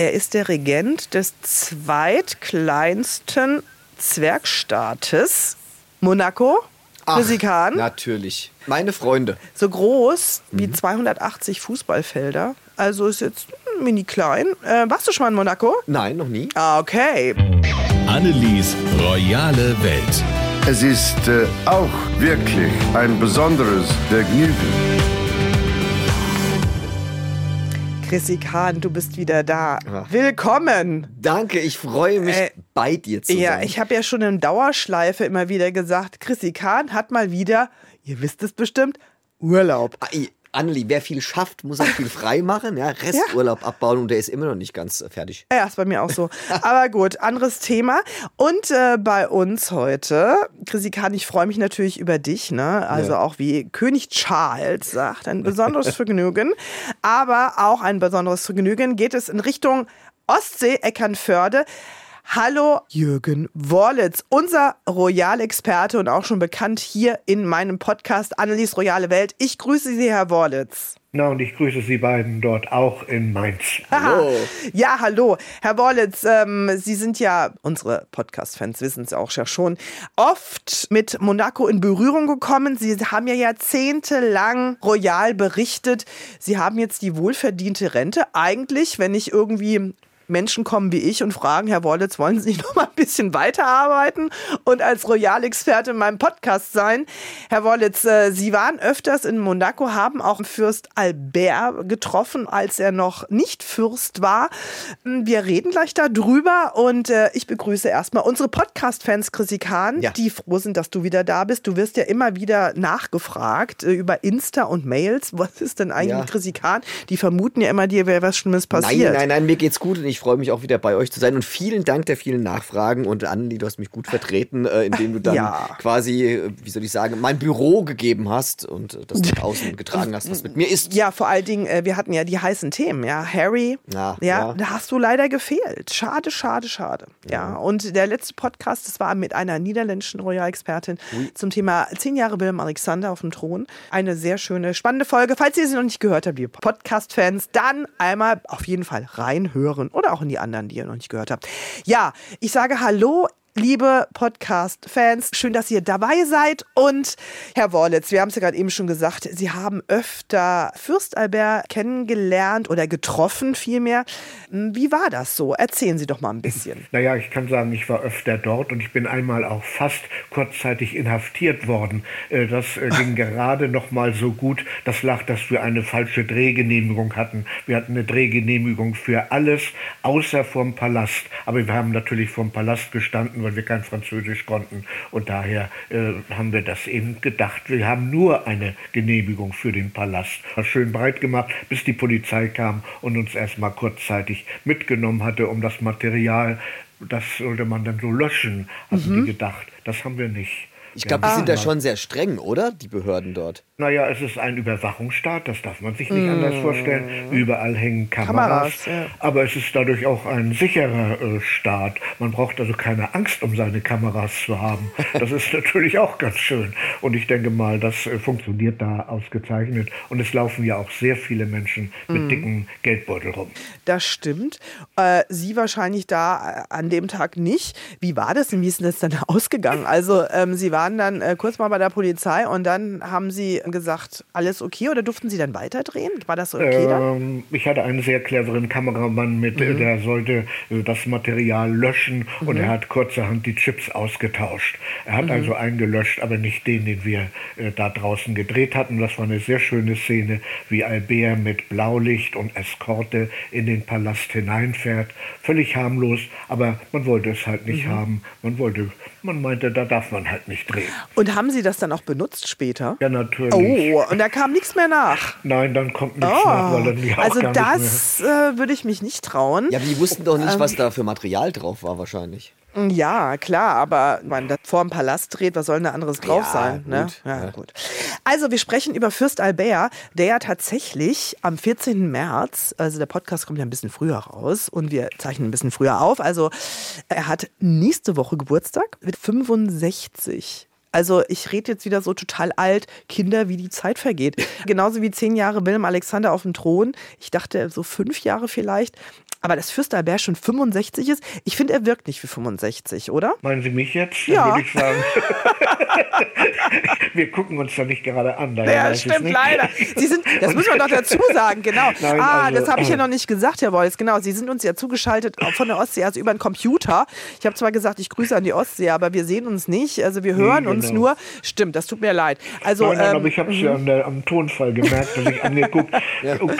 Er ist der Regent des zweitkleinsten Zwergstaates Monaco. Physikan. Natürlich. Meine Freunde. So groß wie 280 Fußballfelder. Also ist jetzt mini klein. Äh, warst du schon mal in Monaco? Nein, noch nie. Ah, okay. Annelies royale Welt. Es ist äh, auch wirklich ein besonderes Vergnügen. Chrissy Kahn, du bist wieder da. Ja. Willkommen. Danke, ich freue mich, Äh, bei dir zu Ja, sein. ich habe ja schon in Dauerschleife immer wieder gesagt, Chrissy Kahn hat mal wieder, ihr wisst es bestimmt, Urlaub. Anneli, wer viel schafft, muss auch viel frei machen. Ja, Resturlaub abbauen und der ist immer noch nicht ganz äh, fertig. Ja, ist bei mir auch so. Aber gut, anderes Thema. Und äh, bei uns heute, Chrissy Kahn, ich freue mich natürlich über dich, ne? Also Ja. auch wie König Charles sagt, ein besonderes Vergnügen. Aber auch ein besonderes Vergnügen geht es in Richtung Ostsee, Eckernförde. Hallo Jürgen Worlitz, unser Royal-Experte und auch schon bekannt hier in meinem Podcast Annelies Royale Welt. Ich grüße Sie, Herr Worlitz. Na, und ich grüße Sie beiden dort auch in Mainz. Hallo. Ja, hallo. Herr Borlitz, ähm, Sie sind ja, unsere Podcast-Fans wissen es auch ja schon, oft mit Monaco in Berührung gekommen. Sie haben ja jahrzehntelang royal berichtet. Sie haben jetzt die wohlverdiente Rente. Eigentlich, wenn nicht irgendwie Menschen kommen wie ich und fragen, Herr Wollitz, wollen Sie nicht noch mal ein bisschen weiterarbeiten und als Royal-Experte in meinem Podcast sein? Herr Wollitz, äh, Sie waren öfters in Monaco, haben auch Fürst Albert getroffen, als er noch nicht Fürst war. Hm, Wir reden gleich darüber und äh, ich begrüße erstmal unsere Podcast-Fans, Chrissy Kahn, Ja. die froh sind, dass du wieder da bist. Du wirst ja immer wieder nachgefragt äh, über Insta und Mails. Was ist denn eigentlich Ja. mit Chrissy Kahn? Die vermuten ja immer, dir wäre was Schlimmes passiert. Nein, nein, nein, mir geht's gut und ich freue mich auch wieder bei euch zu sein. Und vielen Dank der vielen Nachfragen. Und Anneli, du hast mich gut vertreten, äh, indem du dann Ja. quasi, äh, wie soll ich sagen, mein Büro gegeben hast und äh, das nach außen getragen hast, was mit mir ist. Ja, vor allen Dingen, äh, wir hatten ja die heißen Themen, ja. Harry, Ja, ja, ja. da hast du leider gefehlt. Schade, schade, schade. Ja, und der letzte Podcast, das war mit einer niederländischen Royal-Expertin zum Thema zehn Jahre Willem Alexander auf dem Thron. Eine sehr schöne, spannende Folge. Falls ihr sie noch nicht gehört habt, liebe Podcast-Fans, dann einmal auf jeden Fall reinhören oder auch in die anderen, die ihr noch nicht gehört habt. Ja, ich sage Hallo. Liebe Podcast-Fans, schön, dass ihr dabei seid. Und Herr Worlitz, wir haben es ja gerade eben schon gesagt, Sie haben öfter Fürst Albert kennengelernt oder getroffen vielmehr. Wie war das so? Erzählen Sie doch mal ein bisschen. Naja, ich kann sagen, ich war öfter dort und ich bin einmal auch fast kurzzeitig inhaftiert worden. Äh, Das äh, ging gerade noch mal so gut. Das lag, dass wir eine falsche Drehgenehmigung hatten. Wir hatten eine Drehgenehmigung für alles, außer vom Palast. Aber wir haben natürlich vom Palast gestanden, weil wir kein Französisch konnten. Und daher äh, haben wir das eben gedacht. Wir haben nur eine Genehmigung für den Palast. War schön breit gemacht, bis die Polizei kam und uns erstmal kurzzeitig mitgenommen hatte, um das Material, das sollte man dann so löschen, hatten die gedacht. Das haben wir nicht. Ich glaube, die sind da schon sehr streng, oder? Die Behörden dort. Naja, es ist ein Überwachungsstaat, das darf man sich nicht anders vorstellen. Überall hängen Kameras. Kameras, ja. Aber es ist dadurch auch ein sicherer äh, Staat. Man braucht also keine Angst, um seine Kameras zu haben. Das ist natürlich auch ganz schön. Und ich denke mal, das äh, funktioniert da ausgezeichnet. Und es laufen ja auch sehr viele Menschen mit dicken Geldbeutel rum. Das stimmt. Äh, Sie wahrscheinlich da äh, an dem Tag nicht. Wie war das denn? Wie ist denn das dann ausgegangen? Also, ähm, Sie waren dann äh, kurz mal bei der Polizei und dann haben Sie gesagt, alles okay oder durften Sie dann weiterdrehen? War das okay? Ähm, ich hatte einen sehr cleveren Kameramann mit, äh, der sollte äh, das Material löschen und er hat kurzerhand die Chips ausgetauscht. Er hat also eingelöscht, aber nicht den, den wir äh, da draußen gedreht hatten. Das war eine sehr schöne Szene, wie Albert mit Blaulicht und Eskorte in den Palast hineinfährt. Völlig harmlos, aber man wollte es halt nicht haben. Man wollte, man meinte, da darf man halt nicht drehen. Und haben Sie das dann auch benutzt später? Ja, natürlich. Oh, und da kam nichts mehr nach. Nein, dann kommt nichts nach, weil dann ja auch also gar nicht mehr. das äh, würde ich mich nicht trauen. Ja, aber die wussten doch nicht, Ähm. was da für Material drauf war, wahrscheinlich. Ja, klar, aber man das vor dem Palast dreht, was soll denn da anderes drauf Ja, sein? Ne? gut, Ja, ja. gut. Also, wir sprechen über Fürst Albert, der ja tatsächlich am 14. März, also der Podcast kommt ja ein bisschen früher raus und wir zeichnen ein bisschen früher auf. Also, er hat nächste Woche Geburtstag mit 65. Also ich rede jetzt wieder so total alt, Kinder, wie die Zeit vergeht. Genauso wie zehn Jahre Willem Alexander auf dem Thron. Ich dachte so fünf Jahre vielleicht. Aber dass Fürst Albert schon 65 ist, ich finde, er wirkt nicht wie 65, oder? Meinen Sie mich jetzt? Ja. Würde ich sagen. Wir gucken uns da nicht gerade an. Ja, stimmt, leider. Sie sind, das muss man doch dazu sagen, genau. Nein, ah, also, das habe ich ja äh, noch nicht gesagt, Herr Wolz. Genau, Sie sind uns ja zugeschaltet auch von der Ostsee, also über einen Computer. Ich habe zwar gesagt, ich grüße an die Ostsee, aber wir sehen uns nicht. Also wir hören uns genau. nur. Stimmt, das tut mir leid. Also, Nein, nein, ähm, aber ich habe es ja an der, am Tonfall gemerkt, dass ich angeguckt,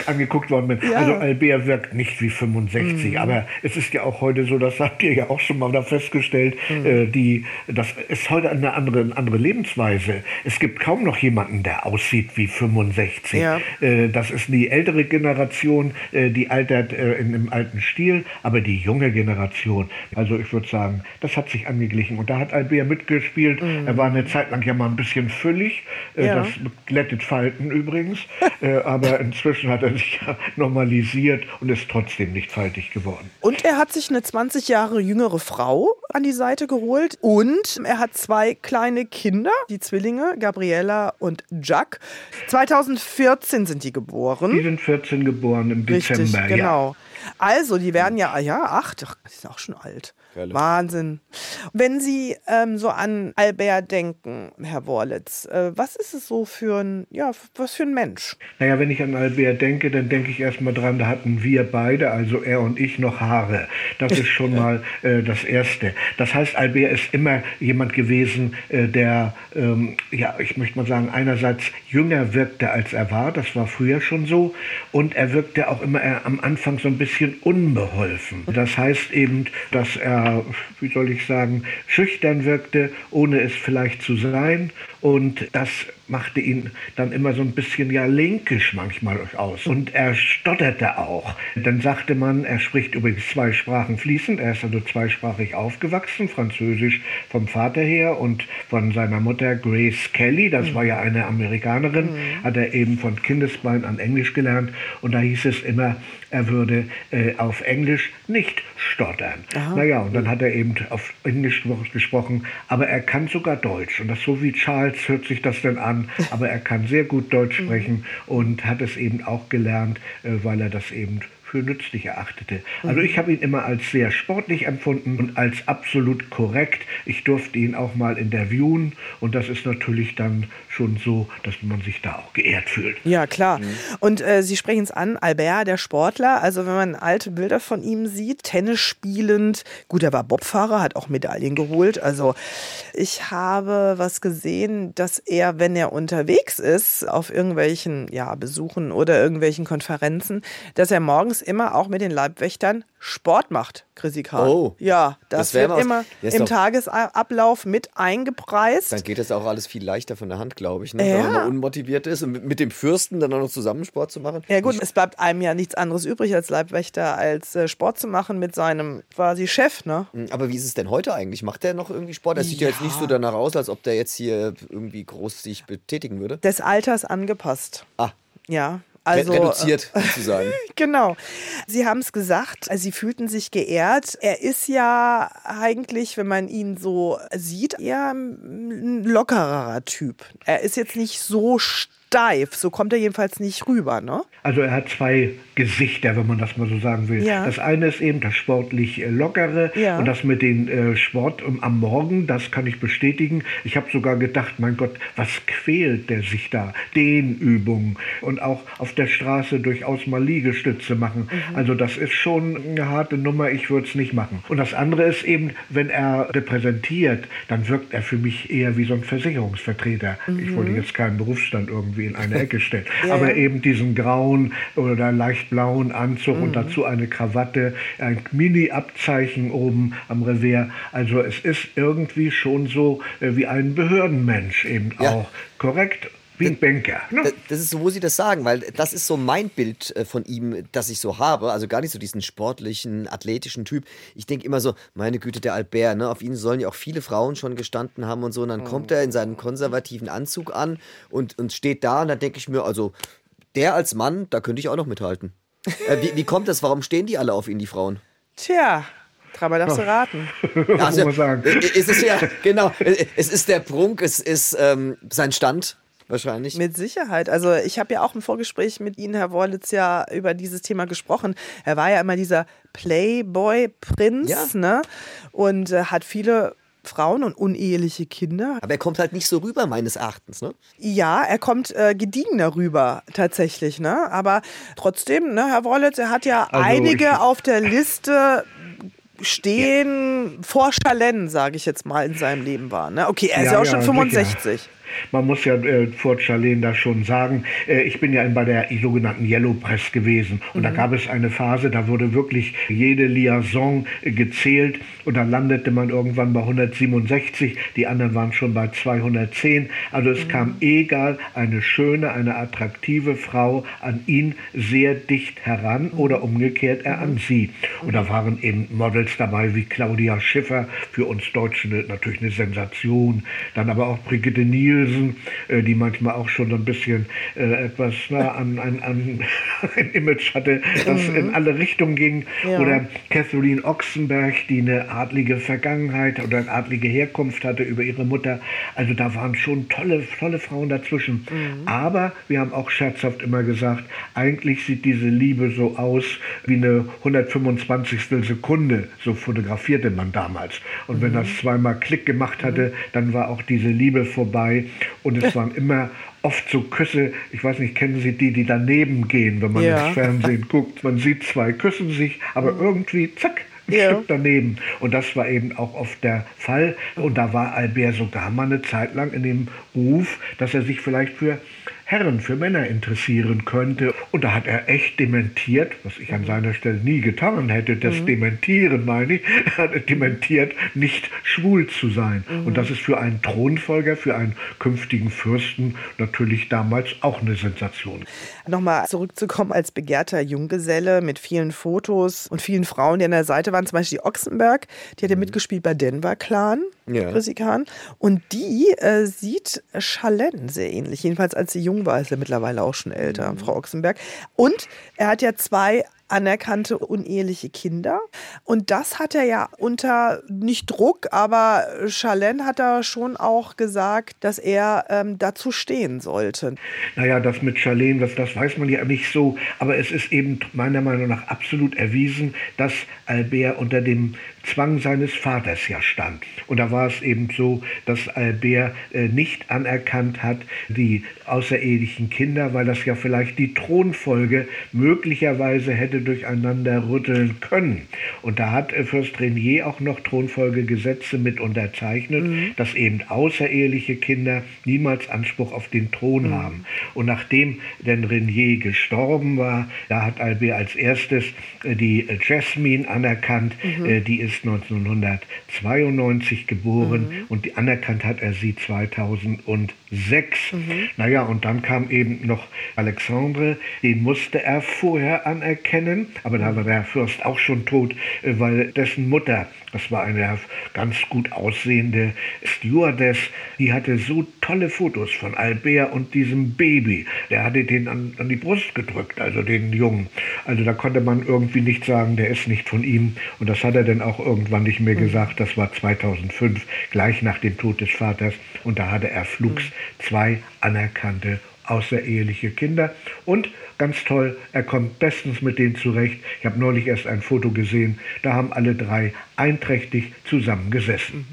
angeguckt worden bin. Ja. Also Albert wirkt nicht wie 65, aber es ist ja auch heute so, das habt ihr ja auch schon mal da festgestellt, äh, die, das ist heute eine andere, eine andere Lebensweise. Es gibt kaum noch jemanden, der aussieht wie 65. Ja. Äh, das ist die ältere Generation, äh, die altert äh, in einem alten Stil, aber die junge Generation, also ich würde sagen, das hat sich angeglichen. Und da hat Albert mitgespielt. Er war eine Zeit lang ja mal ein bisschen füllig, äh, Ja. das glättet Falten übrigens, äh, aber inzwischen hat er sich ja normalisiert und ist trotzdem nicht faltig geworden. Und er hat sich eine 20 Jahre jüngere Frau an die Seite geholt und er hat zwei kleine Kinder, die Zwillinge, Gabriella und Jack. 2014 sind die Die geboren. sind 14 geboren im Richtig, Dezember. Ja. genau. Also, die werden ja, ja, acht, ach, die sind auch schon alt. Geile. Wahnsinn. Wenn Sie ähm, so an Albert denken, Herr Worlitz, äh, was ist es so für ein, ja, was für ein Mensch? Naja, wenn ich an Albert denke, dann denke ich erstmal dran, da hatten wir beide, also er und ich, noch Haare. Das ist schon mal äh, das Erste. Das heißt, Albert ist immer jemand gewesen, äh, der, ähm, ja, ich möchte mal sagen, einerseits jünger wirkte, als er war. Das war früher schon so. Und er wirkte auch immer äh, am Anfang so ein bisschen unbeholfen. Das heißt eben, dass er, wie soll ich sagen, schüchtern wirkte, ohne es vielleicht zu sein. Und das machte ihn dann immer so ein bisschen ja linkisch manchmal aus. Und er stotterte auch. Dann sagte man, er spricht übrigens zwei Sprachen fließend. Er ist also zweisprachig aufgewachsen, Französisch vom Vater her und von seiner Mutter Grace Kelly, das war ja eine Amerikanerin, hat er eben von Kindesbein an Englisch gelernt. Und da hieß es immer, er würde äh, auf Englisch nicht stottern. Naja, und dann hat er eben auf Englisch gesprochen, aber er kann sogar Deutsch. Und das so wie Charles hört sich das dann an, aber er kann sehr gut Deutsch sprechen und hat es eben auch gelernt, äh, weil er das eben für nützlich erachtete. Also ich habe ihn immer als sehr sportlich empfunden und als absolut korrekt. Ich durfte ihn auch mal interviewen und das ist natürlich dann schon so, dass man sich da auch geehrt fühlt. Ja, klar. Und äh, Sie sprechen es an, Albert, der Sportler. Also wenn man alte Bilder von ihm sieht, Tennis spielend. Gut, er war Bobfahrer, hat auch Medaillen geholt. Also ich habe was gesehen, dass er, wenn er unterwegs ist, auf irgendwelchen ja, Besuchen oder irgendwelchen Konferenzen, dass er morgens immer auch mit den Leibwächtern Sport macht, Chrissy Karl. Oh. Ja, das, Das wird was- immer Ja, ist im Tagesablauf mit eingepreist. Dann geht das auch alles viel leichter von der Hand, glaube ich. Ne? Ja. Wenn man unmotiviert ist und mit, mit dem Fürsten dann auch noch zusammen Sport zu machen. Ja gut, es bleibt einem ja nichts anderes übrig als Leibwächter, als äh, Sport zu machen mit seinem quasi Chef, ne? Aber wie ist es denn heute eigentlich? Macht der noch irgendwie Sport? Er sieht ja. jetzt nicht so danach aus, als ob der jetzt hier irgendwie groß sich betätigen würde. Des Alters angepasst. Ah, Ja. Also, reduziert sozusagen. Genau. Sie haben es gesagt, also Sie fühlten sich geehrt. Er ist ja eigentlich, wenn man ihn so sieht, eher ein lockerer Typ. Er ist jetzt nicht so steif, so kommt er jedenfalls nicht rüber, ne? Also er hat zwei Gesichter, wenn man das mal so sagen will. Ja. Das eine ist eben das sportlich äh, lockere Ja. und das mit dem äh, Sport am Morgen, das kann ich bestätigen. Ich habe sogar gedacht, mein Gott, was quält der sich da? Dehnübungen und auch auf der Straße durchaus mal Liegestütze machen. Mhm. Also das ist schon eine harte Nummer, ich würde es nicht machen. Und das andere ist eben, wenn er repräsentiert, dann wirkt er für mich eher wie so ein Versicherungsvertreter. Ich wollte jetzt keinen Berufsstand irgendwie in eine Ecke stellen. Mhm. Ja, Aber ja. eben diesen grauen oder leicht blauen Anzug Mhm. und dazu eine Krawatte, ein Mini-Abzeichen oben am Revers. Also es ist irgendwie schon so äh, wie ein Behördenmensch eben Ja. auch. Korrekt? Wie ein Banker. Ne? Das- Das ist so, wo Sie das sagen, weil das ist so mein Bild äh, von ihm, das ich so habe. Also gar nicht so diesen sportlichen, athletischen Typ. Ich denke immer so, meine Güte, der Albert, ne? auf ihn sollen ja auch viele Frauen schon gestanden haben und so. Und dann kommt er in seinem konservativen Anzug an und, und steht da und dann denke ich mir, also der als Mann, da könnte ich auch noch mithalten. äh, wie, wie kommt das? Warum stehen die alle auf ihn, die Frauen? Tja, dreimal darfst du raten. Also, man sagen. es ist ja, genau, es ist der Prunk, es ist ähm, sein Stand. Wahrscheinlich. Mit Sicherheit. Also ich habe ja auch im Vorgespräch mit Ihnen, Herr Wollitz, ja über dieses Thema gesprochen. Er war ja immer dieser Playboy-Prinz Ja. ne? und äh, hat viele Frauen und uneheliche Kinder. Aber er kommt halt nicht so rüber, meines Erachtens. Ne? Ja, er kommt äh, gediegener rüber tatsächlich, ne? Aber trotzdem, ne, Herr Wollitz, er hat ja Also einige auf der Liste stehen vor Chalen, sage ich jetzt mal, in seinem Leben war. Ne? Okay, er ist ja, Ja, auch schon ja, 65. Man muss ja äh, vor Charlene da schon sagen, äh, ich bin ja bei der sogenannten Yellow Press gewesen. Und da gab es eine Phase, da wurde wirklich jede Liaison äh, gezählt. Und dann landete man irgendwann bei 167. Die anderen waren schon bei 210. Also es kam egal eine schöne, eine attraktive Frau an ihn sehr dicht heran oder umgekehrt er an sie. Und da waren eben Models dabei wie Claudia Schiffer, für uns Deutschen natürlich eine Sensation. Dann aber auch Brigitte Nielsen, äh, die manchmal auch schon ein bisschen äh, etwas na, an, an, an ein Image hatte, das in alle Richtungen ging. Ja. Oder Catherine Oxenberg, die eine adlige Vergangenheit oder eine adlige Herkunft hatte über ihre Mutter. Also da waren schon tolle, tolle Frauen dazwischen. Aber wir haben auch scherzhaft immer gesagt, eigentlich sieht diese Liebe so aus wie eine 125. Sekunde. So fotografierte man damals. Und wenn das zweimal Klick gemacht hatte, dann war auch diese Liebe vorbei. Und es waren immer oft so Küsse, ich weiß nicht, kennen Sie die, die daneben gehen, wenn man Ja. ins Fernsehen guckt. Man sieht zwei küssen sich, aber irgendwie, zack, ein Ja. Stück daneben. Und das war eben auch oft der Fall. Und da war Albert sogar mal eine Zeit lang in dem Ruf, dass er sich vielleicht für Herren, für Männer interessieren könnte. Und da hat er echt dementiert, was ich an seiner Stelle nie getan hätte, das Dementieren meine ich, er hat dementiert, nicht schwul zu sein. Und das ist für einen Thronfolger, für einen künftigen Fürsten natürlich damals auch eine Sensation. Nochmal zurückzukommen als begehrter Junggeselle mit vielen Fotos und vielen Frauen, die an der Seite waren, zum Beispiel die Ochsenberg, die hat ja mitgespielt bei Denver Clan, Ja. Chrissy Kahn. Und die äh, sieht Chalen sehr ähnlich. Jedenfalls als sie jung war, ist er mittlerweile auch schon älter, Frau Ochsenberg. Und er hat ja zwei anerkannte uneheliche Kinder. Und das hat er ja unter nicht Druck, aber Chalen hat da schon auch gesagt, dass er ähm, dazu stehen sollte. Naja, das mit Charlene, das, das weiß man ja nicht so, aber es ist eben meiner Meinung nach absolut erwiesen, dass Albert unter dem Zwang seines Vaters ja stand. Und da war es eben so, dass Albert äh, nicht anerkannt hat, die außerehelichen Kinder, weil das ja vielleicht die Thronfolge möglicherweise hätte durcheinander rütteln können. Und da hat äh, Fürst Renier auch noch Thronfolgegesetze mit unterzeichnet, dass eben außereheliche Kinder niemals Anspruch auf den Thron haben. Und nachdem denn Renier gestorben war, da hat Albert als erstes äh, die Jasmine anerkannt, äh, die ist 1992 geboren und die, anerkannt hat er sie 2006. Naja, und dann kam eben noch Alexandre, den musste er vorher anerkennen, aber da war der Fürst auch schon tot, äh, weil dessen Mutter, das war eine ganz gut aussehende Stewardess, die hatte so tolle Fotos von Albert und diesem Baby. Der hatte den an, an die Brust gedrückt, also den Jungen. Also da konnte man irgendwie nicht sagen, der ist nicht von ihm. Und das hat er dann auch irgendwann nicht mehr gesagt. Das war 2005, gleich nach dem Tod des Vaters. Und da hatte er flugs zwei anerkannte außereheliche Kinder. Und ganz toll, er kommt bestens mit denen zurecht. Ich habe neulich erst ein Foto gesehen, da haben alle drei einträchtig zusammengesessen.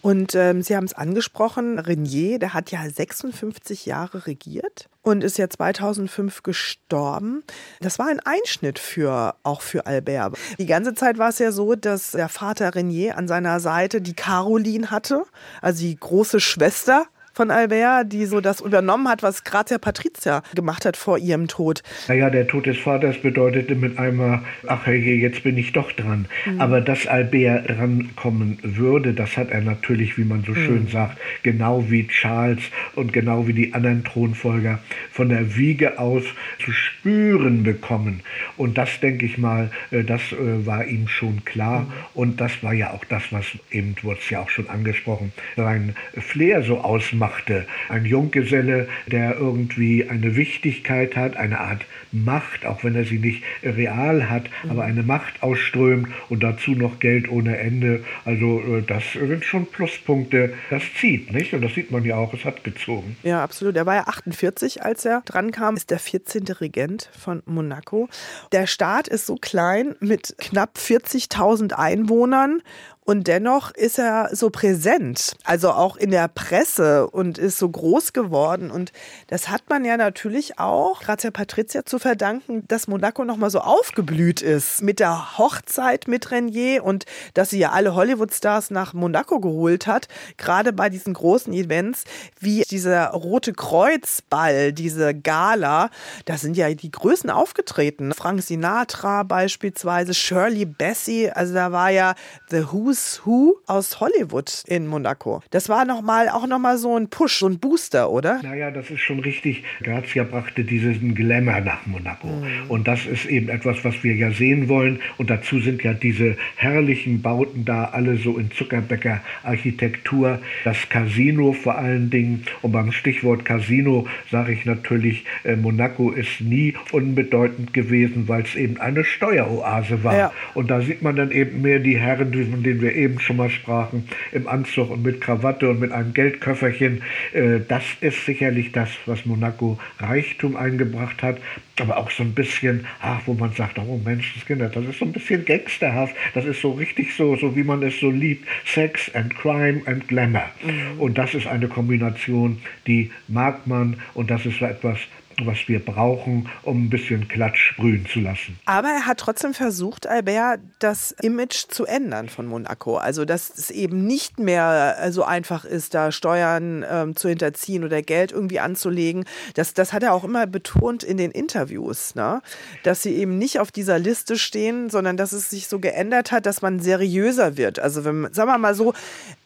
Und ähm, Sie haben es angesprochen, Renier, der hat ja 56 Jahre regiert und ist ja 2005 gestorben. Das war ein Einschnitt für auch für Albert. Die ganze Zeit war es ja so, dass der Vater Renier an seiner Seite die Caroline hatte, also die große Schwester von Albert, die so das übernommen hat, was Grazia Patrizia gemacht hat vor ihrem Tod. Naja, der Tod des Vaters bedeutete mit einmal, ach hey, jetzt bin ich doch dran. Aber dass Albert rankommen würde, das hat er natürlich, wie man so schön sagt, genau wie Charles und genau wie die anderen Thronfolger von der Wiege aus zu spüren bekommen. Und das, denke ich mal, äh, das äh, war ihm schon klar. Und das war ja auch das, was eben, wurde es ja auch schon angesprochen, sein Flair so ausmacht beobachte. Ein Junggeselle, der irgendwie eine Wichtigkeit hat, eine Art Macht, auch wenn er sie nicht real hat, aber eine Macht ausströmt und dazu noch Geld ohne Ende. Also äh, das sind schon Pluspunkte. Das zieht, nicht? Und das sieht man ja auch, es hat gezogen. Ja, absolut. Er war ja 48, als er dran kam, ist der 14. Regent von Monaco. Der Staat ist so klein mit knapp 40.000 Einwohnern und dennoch ist er so präsent, also auch in der Presse und ist so groß geworden. Und das hat man ja natürlich auch Grazia Patricia zu verdanken, dass Monaco nochmal so aufgeblüht ist mit der Hochzeit mit Renier und dass sie ja alle Hollywood-Stars nach Monaco geholt hat. Gerade bei diesen großen Events wie dieser Rote Kreuzball, diese Gala, da sind ja die Größen aufgetreten. Frank Sinatra beispielsweise, Shirley Bassey, also da war ja The Who's Who's Who aus Hollywood in Monaco. Das war noch mal, auch nochmal so ein Push, so ein Booster, oder? Naja, das ist schon richtig. Grazia brachte diesen Glamour nach Monaco. Mhm. Und das ist eben etwas, was wir ja sehen wollen. Und dazu sind ja diese herrlichen Bauten da, alle so in Zuckerbäcker-Architektur. Das Casino vor allen Dingen. Und beim Stichwort Casino sage ich natürlich, äh, Monaco ist nie unbedeutend gewesen, weil es eben eine Steueroase war. Ja. Und da sieht man dann eben mehr die Herren, von denen wir wir eben schon mal sprachen, im Anzug und mit Krawatte und mit einem Geldköfferchen. Äh, das ist sicherlich das, was Monaco Reichtum eingebracht hat, aber auch so ein bisschen, ach, wo man sagt, oh Menschenskinder, das ist so ein bisschen gangsterhaft, das ist so richtig so, so wie man es so liebt, Sex and Crime and Glamour. Mhm. Und das ist eine Kombination, die mag man und das ist etwas, was wir brauchen, um ein bisschen Klatsch sprühen zu lassen. Aber er hat trotzdem versucht, Albert, das Image zu ändern von Monaco. Also, dass es eben nicht mehr äh, so einfach ist, da Steuern ähm, zu hinterziehen oder Geld irgendwie anzulegen. Das, das hat er auch immer betont in den Interviews, ne? dass sie eben nicht auf dieser Liste stehen, sondern dass es sich so geändert hat, dass man seriöser wird. Also, wenn, sagen wir mal so,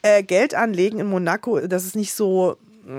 äh, Geld anlegen in Monaco, das ist nicht so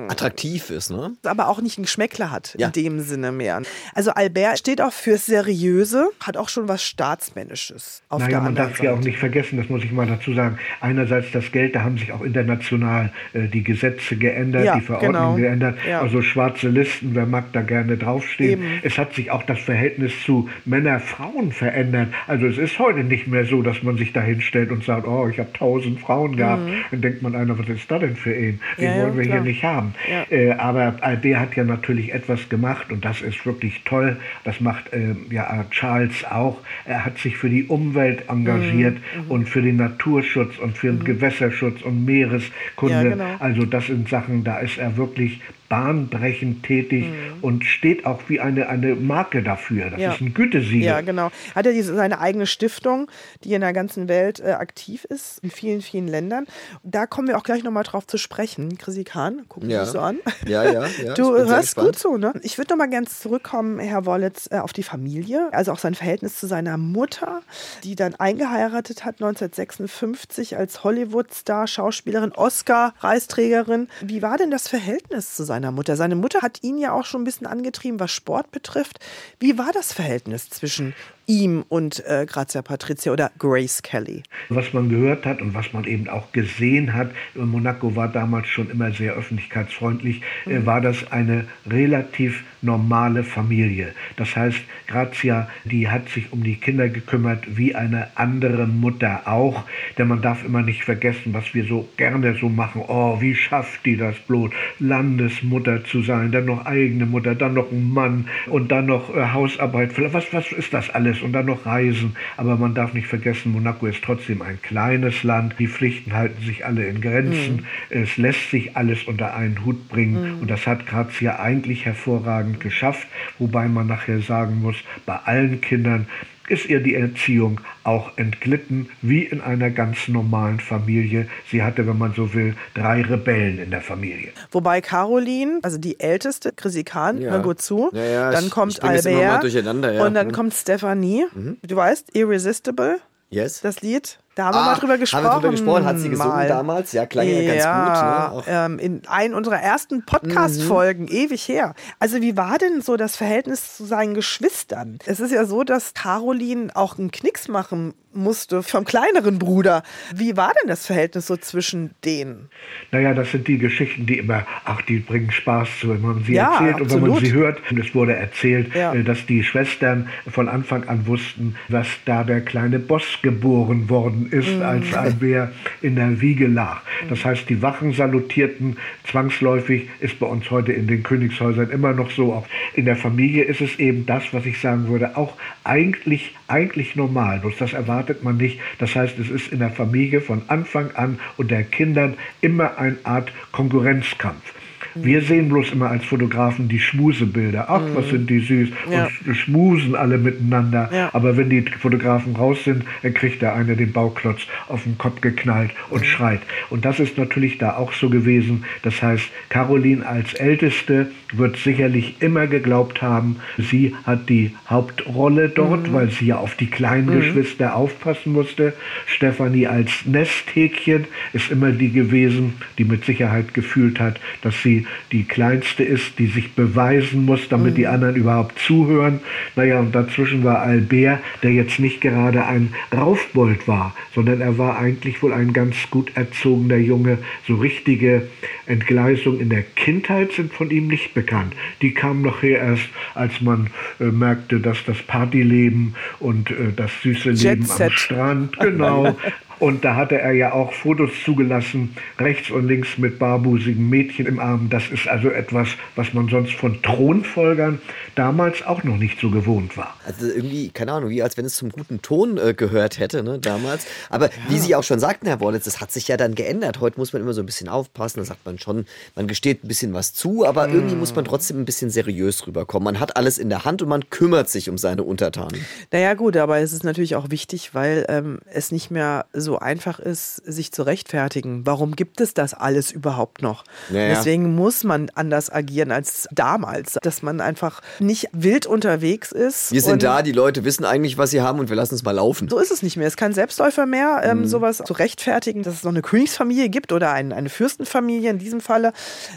attraktiv ist, ne? Aber auch nicht einen Geschmäckler hat ja. in dem Sinne mehr. Also Albert steht auch fürs Seriöse, hat auch schon was Staatsmännisches. Auf naja, man darf ja auch nicht vergessen, das muss ich mal dazu sagen. Einerseits das Geld, da haben sich auch international äh, die Gesetze geändert, ja, die Verordnungen genau. geändert. Ja. Also schwarze Listen, wer mag da gerne draufstehen. Eben. Es hat sich auch das Verhältnis zu Männer-Frauen verändert. Also es ist heute nicht mehr so, dass man sich da hinstellt und sagt, oh, ich habe tausend Frauen gehabt. Mhm. Dann denkt man einer, was ist da denn für ihn? Den wollen wir klar. hier nicht haben haben. Ja. Äh, aber Albert hat ja natürlich etwas gemacht und das ist wirklich toll. Das macht äh, ja Charles auch. Er hat sich für die Umwelt engagiert mhm. mhm. und für den Naturschutz und für den mhm. Gewässerschutz und Meereskunde. Ja, genau. Also das sind Sachen, da ist er wirklich bahnbrechend tätig mhm. und steht auch wie eine, eine Marke dafür. Das ja. ist ein Gütesiegel. Ja, genau. Hat er diese, seine eigene Stiftung, die in der ganzen Welt äh, aktiv ist, in vielen, vielen Ländern. Da kommen wir auch gleich nochmal drauf zu sprechen. Chrissy Kahn, gucken ja. Sie so an. Ja, ja, ja. Du hörst gut zu, ne? Ich würde nochmal ganz zurückkommen, Herr Wollitz, äh, auf die Familie, also auch sein Verhältnis zu seiner Mutter, die dann eingeheiratet hat 1956 als Hollywood-Star, Schauspielerin, Oscar-Preisträgerin. Wie war denn das Verhältnis zu seiner seiner Mutter. Seine Mutter hat ihn ja auch schon ein bisschen angetrieben, was Sport betrifft. Wie war das Verhältnis zwischen ihm und äh, Grazia Patricia oder Grace Kelly. Was man gehört hat und was man eben auch gesehen hat, Monaco war damals schon immer sehr öffentlichkeitsfreundlich, äh, mhm. war das eine relativ normale Familie. Das heißt, Grazia, die hat sich um die Kinder gekümmert wie eine andere Mutter auch, denn man darf immer nicht vergessen, was wir so gerne so machen. Oh, wie schafft die das bloß, Landesmutter zu sein, dann noch eigene Mutter, dann noch ein Mann und dann noch äh, Hausarbeit. Was, was ist das alles? Alles und dann noch Reisen. Aber man darf nicht vergessen, Monaco ist trotzdem ein kleines Land. Die Pflichten halten sich alle in Grenzen. Mhm. Es lässt sich alles unter einen Hut bringen. Mhm. Und das hat Grazia eigentlich hervorragend geschafft. Wobei man nachher sagen muss, bei allen Kindern ist ihr die Erziehung auch entglitten, wie in einer ganz normalen Familie. Sie hatte, wenn man so will, drei Rebellen in der Familie. Wobei Caroline, also die älteste, Chrissy Kahn, ja. hör gut zu, ja, ja, dann kommt ich Albert und dann mhm. kommt Stephanie. Mhm. Du weißt, Irresistible. Yes. Das Lied Da haben wir mal drüber gesprochen. Haben wir drüber gesprochen, hat sie gesungen mal. damals? Ja, klang ja, ganz Ja, gut. Ne? Ähm, in einem unserer ersten Podcast-Folgen, ewig her. Also wie war denn so das Verhältnis zu seinen Geschwistern? Es ist ja so, dass Caroline auch einen Knicks machen musste vom kleineren Bruder. Wie war denn das Verhältnis so zwischen denen? Naja, das sind die Geschichten, die immer, ach, die bringen Spaß zu, wenn man sie Ja, erzählt und wenn man absolut. sie hört. Und es wurde erzählt, Ja. äh, dass die Schwestern von Anfang an wussten, dass da der kleine Boss geboren worden ist, Mhm. als Albert in der Wiege lag. Das heißt, die Wachen salutierten zwangsläufig, ist bei uns heute in den Königshäusern immer noch so. Auch in der Familie ist es eben das, was ich sagen würde, auch eigentlich, eigentlich normal. Bloß das erwartet man nicht. Das heißt, es ist in der Familie von Anfang an unter Kindern immer eine Art Konkurrenzkampf. Wir sehen bloß immer als Fotografen die Schmusebilder. Ach, was sind die süß. Ja. Und schmusen alle miteinander. Ja. Aber wenn die Fotografen raus sind, dann kriegt der eine den Bauklotz auf den Kopf geknallt und schreit. Und das ist natürlich da auch so gewesen. Das heißt, Caroline als Älteste wird sicherlich immer geglaubt haben, sie hat die Hauptrolle dort, weil sie ja auf die kleinen Geschwister aufpassen musste. Stefanie als Nesthäkchen ist immer die gewesen, die mit Sicherheit gefühlt hat, dass sie die Kleinste ist, die sich beweisen muss, damit die anderen überhaupt zuhören. Naja, und dazwischen war Albert, der jetzt nicht gerade ein Raufbold war, sondern er war eigentlich wohl ein ganz gut erzogener Junge. So richtige Entgleisungen in der Kindheit sind von ihm nicht bekannt. Die kamen nachher erst, als man äh, merkte, dass das Partyleben und äh, das süße Leben am. Strand, genau. Und da hatte er ja auch Fotos zugelassen, rechts und links mit barbusigen Mädchen im Arm. Das ist also etwas, was man sonst von Thronfolgern damals auch noch nicht so gewohnt war. Also irgendwie, keine Ahnung, wie als wenn es zum guten Ton äh, gehört hätte, ne, damals. Aber wie Sie auch schon sagten, Herr Wollitz, das hat sich ja dann geändert. Heute muss man immer so ein bisschen aufpassen. Da sagt man schon, man gesteht ein bisschen was zu, aber irgendwie muss man trotzdem ein bisschen seriös rüberkommen. Man hat alles in der Hand und man kümmert sich um seine Untertanen. Naja gut, aber es ist natürlich auch wichtig, weil ähm, es nicht mehr so einfach ist, sich zu rechtfertigen. Warum gibt es das alles überhaupt noch? Ja, ja. Deswegen muss man anders agieren als damals, dass man einfach nicht wild unterwegs ist. Wir sind da, die Leute wissen eigentlich, was sie haben und wir lassen es mal laufen. So ist es nicht mehr. Es ist kein Selbstläufer mehr, ähm, Mhm. sowas zu rechtfertigen, dass es noch eine Königsfamilie gibt oder ein, eine Fürstenfamilie in diesem Falle.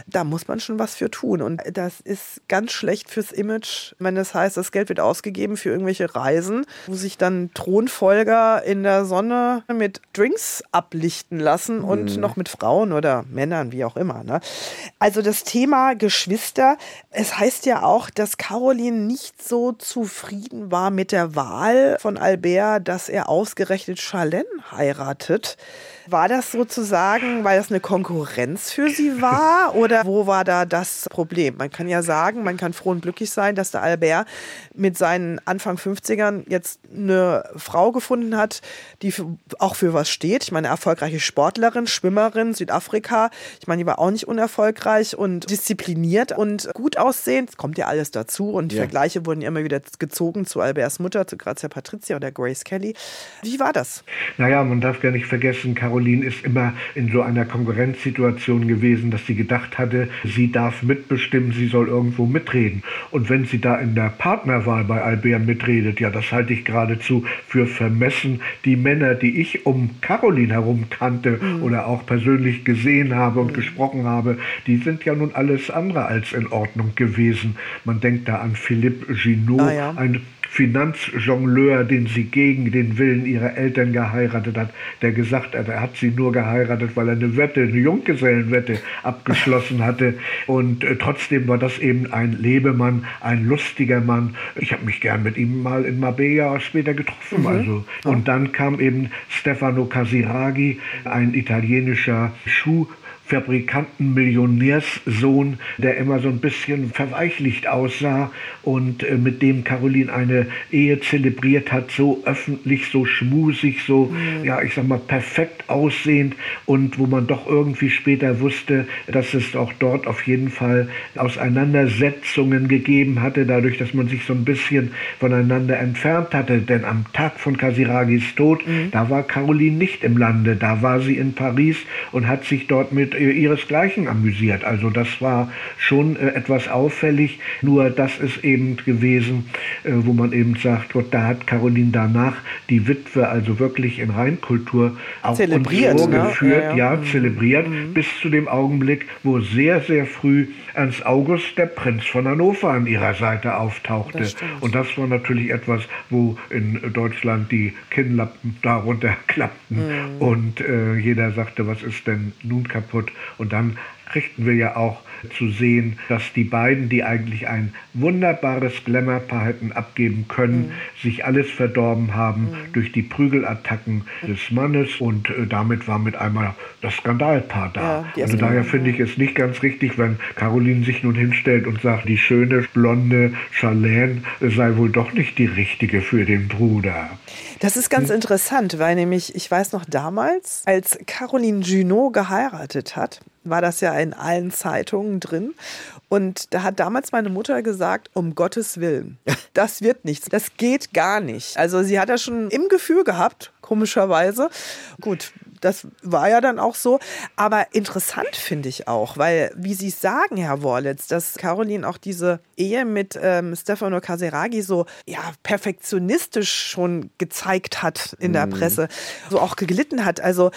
Da muss man schon was für tun. Und das ist ganz schlecht fürs Image, wenn es heißt, das Geld wird ausgegeben für irgendwelche Reisen, wo sich dann Thronfolger in der Sonne mit Drinks ablichten lassen und Mhm. noch mit Frauen oder Männern, wie auch immer. Ne? Also das Thema Geschwister, es heißt ja auch, dass Caroline nicht so zufrieden war mit der Wahl von Albert, dass er ausgerechnet Charlene heiratet. War das sozusagen, weil das eine Konkurrenz für sie war oder wo war da das Problem? Man kann ja sagen, man kann froh und glücklich sein, dass der Albert mit seinen Anfang 50ern jetzt eine Frau gefunden hat, die für, auch für was steht. Ich meine, erfolgreiche Sportlerin, Schwimmerin, Südafrika. Ich meine, die war auch nicht unerfolgreich und diszipliniert und gut aussehend. Es kommt ja alles dazu und die Ja. Vergleiche wurden ja immer wieder gezogen zu Alberts Mutter, zu Grazia Patricia oder Grace Kelly. Wie war das? Naja, man darf gar nicht vergessen, Caroline ist immer in so einer Konkurrenzsituation gewesen, dass sie gedacht hatte, sie darf mitbestimmen, sie soll irgendwo mitreden. Und wenn sie da in der Partnerwahl bei Albert mitredet, ja, das halte ich geradezu für vermessen. Die Männer, die ich um Caroline herum kannte oder auch persönlich gesehen habe und gesprochen habe, die sind ja nun alles andere als in Ordnung gewesen. Man denkt da an Philippe Ginot, Ah, ja. ein Finanzjongleur, den sie gegen den Willen ihrer Eltern geheiratet hat, der gesagt hat, er hat sie nur geheiratet, weil er eine Wette, eine Junggesellenwette abgeschlossen hatte. Und äh, trotzdem war das eben ein Lebemann, ein lustiger Mann. Ich habe mich gern mit ihm mal in Marbella später getroffen. Also. Und dann kam eben Stefano Casiraghi, ein italienischer Schuh. Fabrikanten-Millionärssohn, der immer so ein bisschen verweichlicht aussah und äh, mit dem Caroline eine Ehe zelebriert hat, so öffentlich, so schmusig, so, ja, ich sag mal, perfekt aussehend und wo man doch irgendwie später wusste, dass es auch dort auf jeden Fall Auseinandersetzungen gegeben hatte, dadurch, dass man sich so ein bisschen voneinander entfernt hatte. Denn am Tag von Casiragis Tod, da war Caroline nicht im Lande, da war sie in Paris und hat sich dort mit ihresgleichen amüsiert. Also das war schon äh, etwas auffällig. Nur das ist eben gewesen, äh, wo man eben sagt, Gott, da hat Caroline danach die Witwe also wirklich in Reinkultur auch Zelebriert, uns ne? Ja, ja, ja. zelebriert, Mhm. bis zu dem Augenblick, wo sehr, sehr früh Ernst August, der Prinz von Hannover, an ihrer Seite auftauchte. Das. Und das war natürlich etwas, wo in Deutschland die Kinnlappen darunter klappten Mhm. und äh, jeder sagte, was ist denn nun kaputt? Und dann kriegten wir ja auch zu sehen, dass die beiden, die eigentlich ein wunderbares Glamour-Paar hätten abgeben können, sich alles verdorben haben durch die Prügelattacken des Mannes. Und äh, damit war mit einmal das Skandalpaar da. Ja, also daher finde ich es nicht ganz richtig, wenn Caroline sich nun hinstellt und sagt, die schöne, blonde Charlene sei wohl doch nicht die richtige für den Bruder. Das ist ganz interessant, weil nämlich, ich weiß noch damals, als Caroline Junot geheiratet hat, war das ja in allen Zeitungen drin. Und da hat damals meine Mutter gesagt, um Gottes Willen, das wird nichts. Das geht gar nicht. Also sie hat ja schon im Gefühl gehabt, komischerweise. Gut, das war ja dann auch so. Aber interessant finde ich auch, weil, wie Sie es sagen, Herr Worlitz, dass Caroline auch diese Ehe mit ähm, Stefano Caseragi so ja, perfektionistisch schon gezeigt hat in der Presse, so auch geglitten hat. Also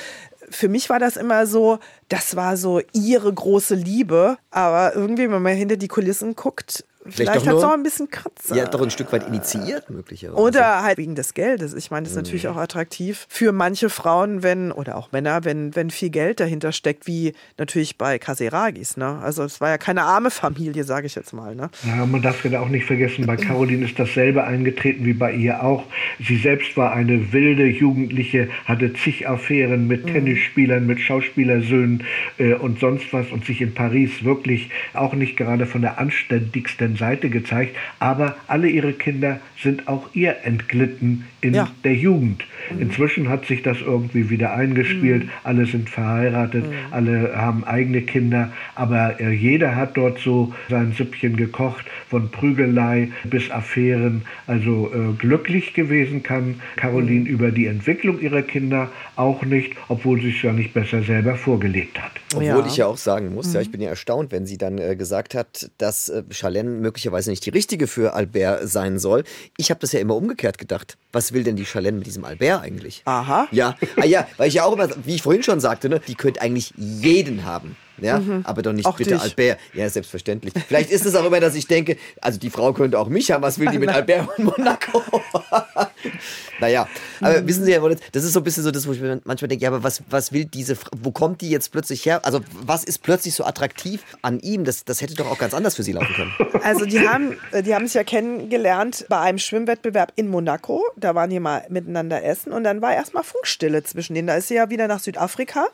für mich war das immer so, das war so ihre große Liebe. Aber irgendwie, wenn man hinter die Kulissen guckt, vielleicht, doch hat es auch ein bisschen Kratzer. Ja, doch ein Stück weit initiiert, möglicherweise. Oder halt wegen des Geldes. Ich meine, das ist natürlich auch attraktiv für manche Frauen, wenn, oder auch Männer, wenn, wenn viel Geld dahinter steckt, wie natürlich bei Caseragis. Ne? Also es war ja keine arme Familie, sage ich jetzt mal. Ne? Ja, man darf ja auch nicht vergessen, bei Caroline ist dasselbe eingetreten wie bei ihr auch. Sie selbst war eine wilde Jugendliche, hatte zig Affären mit Tennisspielern, mit Schauspielersöhnen äh, und sonst was und sich in Paris wirklich auch nicht gerade von der anständigsten Seite gezeigt. Aber alle ihre Kinder sind auch ihr entglitten in Ja. der Jugend. Inzwischen hat sich das irgendwie wieder eingespielt. Alle sind verheiratet, alle haben eigene Kinder, aber äh, jeder hat dort so sein Süppchen gekocht, von Prügelei bis Affären. Also äh, glücklich gewesen kann Caroline über die Entwicklung ihrer Kinder auch nicht, obwohl sie es ja nicht besser selber vorgelebt hat. Obwohl Ja. ich ja auch sagen muss, ja, ich bin ja erstaunt, wenn sie dann äh, gesagt hat, dass äh, Charlene möglicherweise nicht die richtige für Albert sein soll. Ich habe das ja immer umgekehrt gedacht. Was will denn die Charlene mit diesem Albert eigentlich? Aha. Ja, ah, ja, weil ich ja auch immer, wie ich vorhin schon sagte, ne, die könnte eigentlich jeden haben. Ja, aber doch nicht Auch bitte dich. Albert. Ja, selbstverständlich. Vielleicht ist es auch immer, dass ich denke, also die Frau könnte auch mich haben, was will die mit Albert und Monaco? naja, aber wissen Sie, Herr das ist so ein bisschen so das, wo ich mir manchmal denke, ja, aber was, was will diese Frau, wo kommt die jetzt plötzlich her? Also was ist plötzlich so attraktiv an ihm? Das, das hätte doch auch ganz anders für sie laufen können. Also die haben, äh, die haben sich ja kennengelernt bei einem Schwimmwettbewerb in Monaco. Da waren die mal miteinander essen und dann war erstmal Funkstille zwischen denen. Da ist sie ja wieder nach Südafrika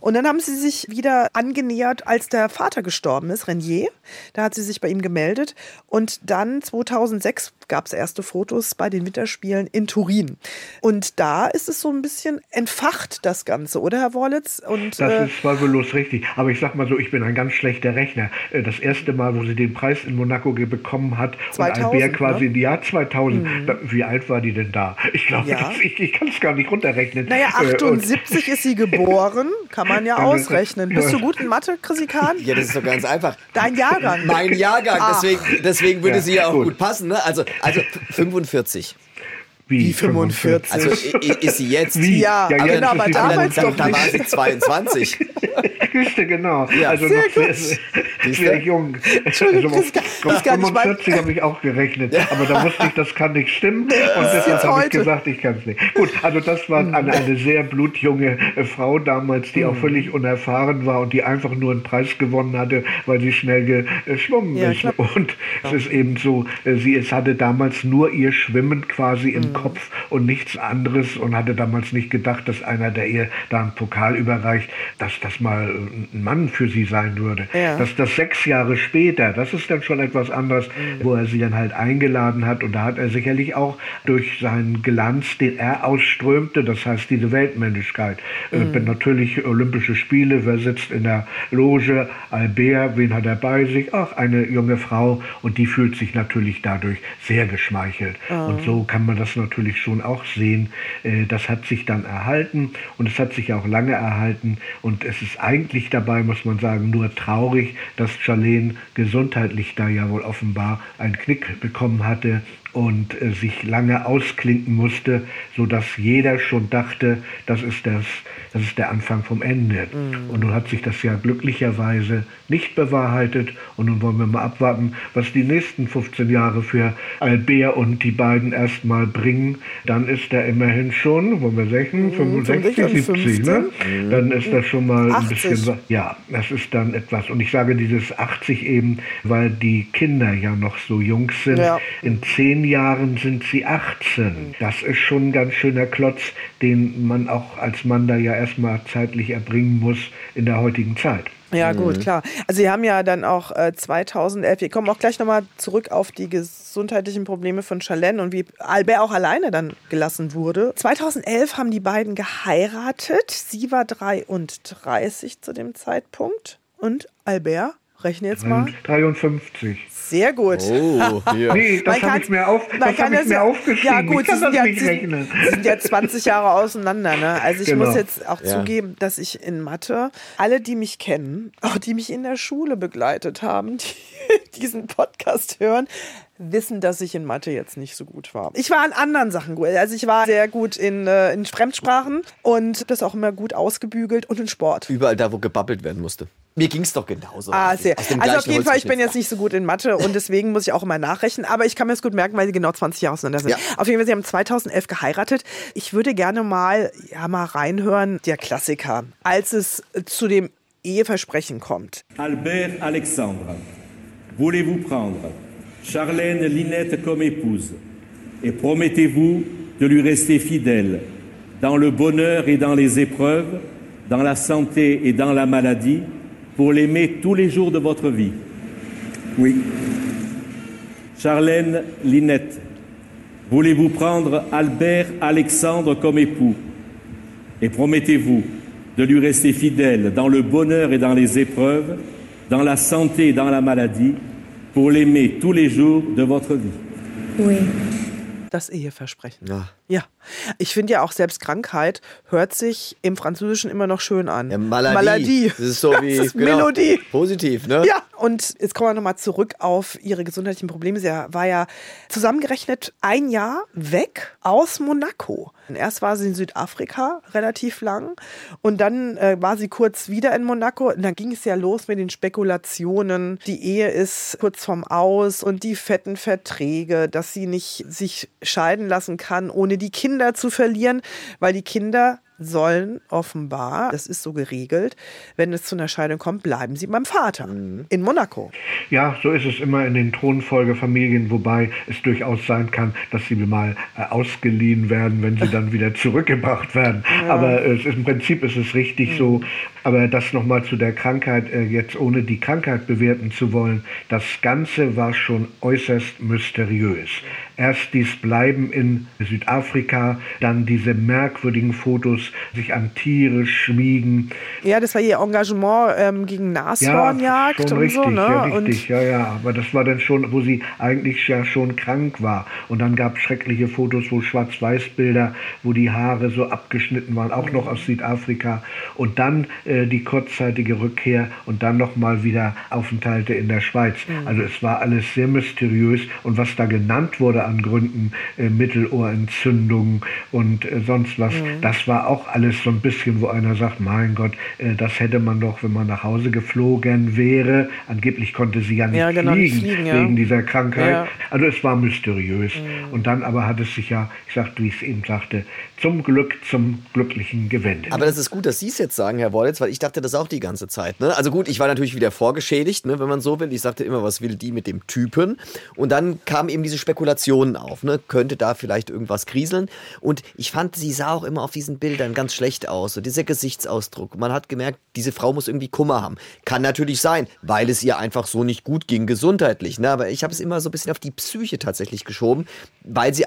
und dann haben sie sich wieder angenähert, als der Vater gestorben ist, Renier. Da hat sie sich bei ihm gemeldet und dann 2006 gab es erste Fotos bei den Winterspielen in Turin. Und da ist es so ein bisschen entfacht, das Ganze, oder Herr Worlitz? Und, Das äh, ist zweifellos richtig. Aber ich sag mal so, ich bin ein ganz schlechter Rechner. Äh, Das erste Mal, wo sie den Preis in Monaco bekommen hat 2000, und Albert quasi ne? im Jahr 2000, da, wie alt war die denn da? Ich glaube, Ja. ich, ich kann es gar nicht runterrechnen. Naja, Äh, und- 78 ist sie geboren, kann man ja das- ausrechnen. Bist du gut in Mathe, Chrisikan? Ja, das ist doch ganz einfach. Dein Jahrgang. Mein Jahrgang, Ach. deswegen, deswegen würde Ja, sie ja auch gut. gut passen. Ne? Also, also 45. Wie, 45? Also ist sie jetzt. Wie? Ja, Ja, genau, aber sie damals dann, doch dann war nicht. sie 22. Küste, genau. Ja, also sehr noch sehr, gut. sehr, sehr jung. Entschuldigung, also, das kann- das kann ich mal- 45 habe ich auch gerechnet, aber da wusste ich, das kann nicht stimmen. Und deshalb jetzt habe ich gesagt, ich kann es nicht. Gut, also das war eine, eine sehr blutjunge äh, Frau damals, die auch Mhm. völlig unerfahren war und die einfach nur einen Preis gewonnen hatte, weil sie schnell geschwommen Ja, ist. klar. Und es ist eben so, äh, sie es hatte damals nur ihr Schwimmen quasi Mhm. Kopf und nichts anderes und hatte damals nicht gedacht, dass einer, der ihr da einen Pokal überreicht, dass das mal äh, ein Mann für sie sein würde. Ja. Dass das sechs Jahre später, das ist dann schon etwas anderes, Mhm. wo er sie dann halt eingeladen hat und da hat er sicherlich auch durch seinen Glanz, den er ausströmte, das heißt diese Weltmännischkeit, äh, Mhm. natürlich Olympische Spiele, wer sitzt in der Loge, Albert, wen hat er bei sich? Ach, eine junge Frau und die fühlt sich natürlich dadurch sehr geschmeichelt. Und so kann man das natürlich natürlich schon auch sehen, äh, das hat sich dann erhalten und es hat sich auch lange erhalten. Und es ist eigentlich dabei, muss man sagen, nur traurig, dass Charlene gesundheitlich da ja wohl offenbar einen Knick bekommen hatte und äh, sich lange ausklinken musste, sodass jeder schon dachte, das ist, das, das ist der Anfang vom Ende. Mhm. Und nun hat sich das ja glücklicherweise nicht bewahrheitet. Und nun wollen wir mal abwarten, was die nächsten 15 Jahre für Albert und die beiden erstmal bringen. Dann ist er immerhin schon, wollen wir sagen, 65, 70, ne? Mhm. Dann ist das schon mal 80. ein bisschen, ja, das ist dann etwas. Und ich sage dieses 80 eben, weil die Kinder ja noch so jung sind. Ja. In zehn zehn Jahren sind sie 18. Das ist schon ein ganz schöner Klotz, den man auch als Mann da ja erstmal zeitlich erbringen muss in der heutigen Zeit. Ja, gut, mhm. klar. Also Sie haben ja dann auch äh, 2011, wir kommen auch gleich nochmal zurück auf die gesundheitlichen Probleme von Charlene und wie Albert auch alleine dann gelassen wurde. 2011 haben die beiden geheiratet. Sie war 33 zu dem Zeitpunkt und Albert Rechne jetzt mal. 53. Sehr gut. Oh, ja. nee, das habe ich mir, auf, das hab ich mir ja, aufgeschrieben. Ja, gut, ich kann das ja, nicht rechnen. Sind ja 20 Jahre auseinander. Ne? Also ich genau. muss jetzt auch ja. zugeben, dass ich in Mathe, alle, die mich kennen, auch die mich in der Schule begleitet haben, die diesen Podcast hören, wissen, dass ich in Mathe jetzt nicht so gut war. Ich war in anderen Sachen gut. Also ich war sehr gut in, äh, in Fremdsprachen und das auch immer gut ausgebügelt und in Sport. Überall da, wo gebabbelt werden musste. Mir ging es doch genauso. Ah, sehr. Also auf jeden Fall, ich bin jetzt nicht so gut in Mathe und deswegen muss ich auch immer nachrechnen. Aber ich kann mir das gut merken, weil sie genau 20 Jahre auseinander sind. Ja. Auf jeden Fall, sie haben 2011 geheiratet. Ich würde gerne mal, ja, mal reinhören, der Klassiker, als es zu dem Eheversprechen kommt. Albert Alexandre, voulez-vous prendre Charlène Linette comme épouse. Et promettez-vous de lui rester fidèle dans le bonheur et dans les épreuves, dans la santé et dans la maladie, pour l'aimer tous les jours de votre vie. Oui. Charlène Linette, voulez-vous prendre Albert Alexandre comme époux? Et promettez-vous de lui rester fidèle dans le bonheur et dans les épreuves, dans la santé et dans la maladie, pour l'aimer tous les jours de votre vie. Oui. Das Eheversprechen. Ja. Ja. Ich finde ja auch selbst Krankheit hört sich im Französischen immer noch schön an. Ja, Maladie. Maladie. Das ist so wie das ist genau, Melodie. Positiv, ne? Ja. Und jetzt kommen wir nochmal zurück auf ihre gesundheitlichen Probleme. Sie war ja zusammengerechnet ein Jahr weg aus Monaco. Erst war sie in Südafrika relativ lang und dann äh, war sie kurz wieder in Monaco. Und dann ging es ja los mit den Spekulationen. Die Ehe ist kurz vorm Aus und die fetten Verträge, dass sie nicht sich scheiden lassen kann, ohne die Kinder zu verlieren, weil die Kinder sollen offenbar, das ist so geregelt, wenn es zu einer Scheidung kommt, bleiben sie beim Vater mhm. in Monaco. Ja, so ist es immer in den Thronfolgefamilien, wobei es durchaus sein kann, dass sie mal äh, ausgeliehen werden, wenn sie dann wieder zurückgebracht werden. Ja. Aber äh, ist, im Prinzip ist es richtig mhm. so. Aber das nochmal zu der Krankheit, äh, jetzt ohne die Krankheit bewerten zu wollen, das Ganze war schon äußerst mysteriös. Erst dies Bleiben in Südafrika, dann diese merkwürdigen Fotos, sich an Tiere schmiegen. Ja, das war ihr Engagement ähm, gegen Nashornjagd ja, schon und richtig, so, ne? Ja, richtig, und ja, ja. Aber das war dann schon, wo sie eigentlich ja schon krank war. Und dann gab es schreckliche Fotos, wo Schwarz-Weiß-Bilder, wo die Haare so abgeschnitten waren, auch noch aus Südafrika. Und dann äh, die kurzzeitige Rückkehr und dann nochmal wieder Aufenthalte in der Schweiz. Mhm. Also es war alles sehr mysteriös. Und was da genannt wurde an Gründen, äh, Mittelohrentzündung und äh, sonst was, mhm. das war auch alles so ein bisschen, wo einer sagt, mein Gott, äh, das hätte man doch, wenn man nach Hause geflogen wäre. Angeblich konnte sie ja nicht ja, genau, fliegen, fliegen ja. wegen dieser Krankheit. Ja. Also es war mysteriös. Mhm. Und dann aber hat es sich ja, ich sagte, wie ich es eben sagte, zum Glück, zum Glücklichen gewendet. Aber das ist gut, dass Sie es jetzt sagen, Herr Wollitz, weil ich dachte das auch die ganze Zeit. Ne? Also gut, ich war natürlich wieder vorgeschädigt, ne, wenn man so will. Ich sagte immer, was will die mit dem Typen? Und dann kamen eben diese Spekulationen auf. Ne? Könnte da vielleicht irgendwas kriseln? Und ich fand, sie sah auch immer auf diesen Bildern ganz schlecht aus. So dieser Gesichtsausdruck. Man hat gemerkt, diese Frau muss irgendwie Kummer haben. Kann natürlich sein, weil es ihr einfach so nicht gut ging gesundheitlich. Ne? Aber ich habe es immer so ein bisschen auf die Psyche tatsächlich geschoben, weil sie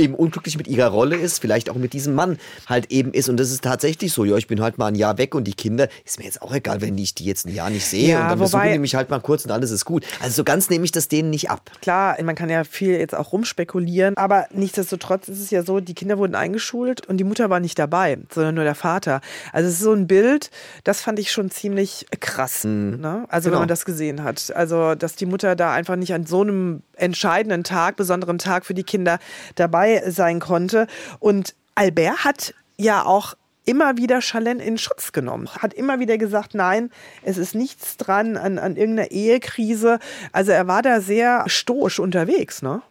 eben unglücklich mit ihrer Rolle ist, vielleicht auch mit diesem Mann halt eben ist. Und das ist tatsächlich so, ja, ich bin halt mal ein Jahr weg und die Kinder, ist mir jetzt auch egal, wenn ich die jetzt ein Jahr nicht sehe Ja, und dann wobei- besuchen die mich halt mal kurz und alles ist gut. Also so ganz nehme ich das denen nicht ab. Klar, man kann ja viel jetzt auch rumspekulieren, aber nichtsdestotrotz ist es ja so, die Kinder wurden eingeschult und die Mutter war nicht dabei, sondern nur der Vater. Also es ist so ein Bild, das fand ich schon ziemlich krass, ne? also Genau. wenn man das gesehen hat. Also, dass die Mutter da einfach nicht an so einem entscheidenden Tag, besonderen Tag für die Kinder dabei sein konnte. Und Albert hat ja auch immer wieder Chalene in Schutz genommen. Hat immer wieder gesagt, nein, es ist nichts dran an, an irgendeiner Ehekrise. Also er war da sehr stoisch unterwegs, ne?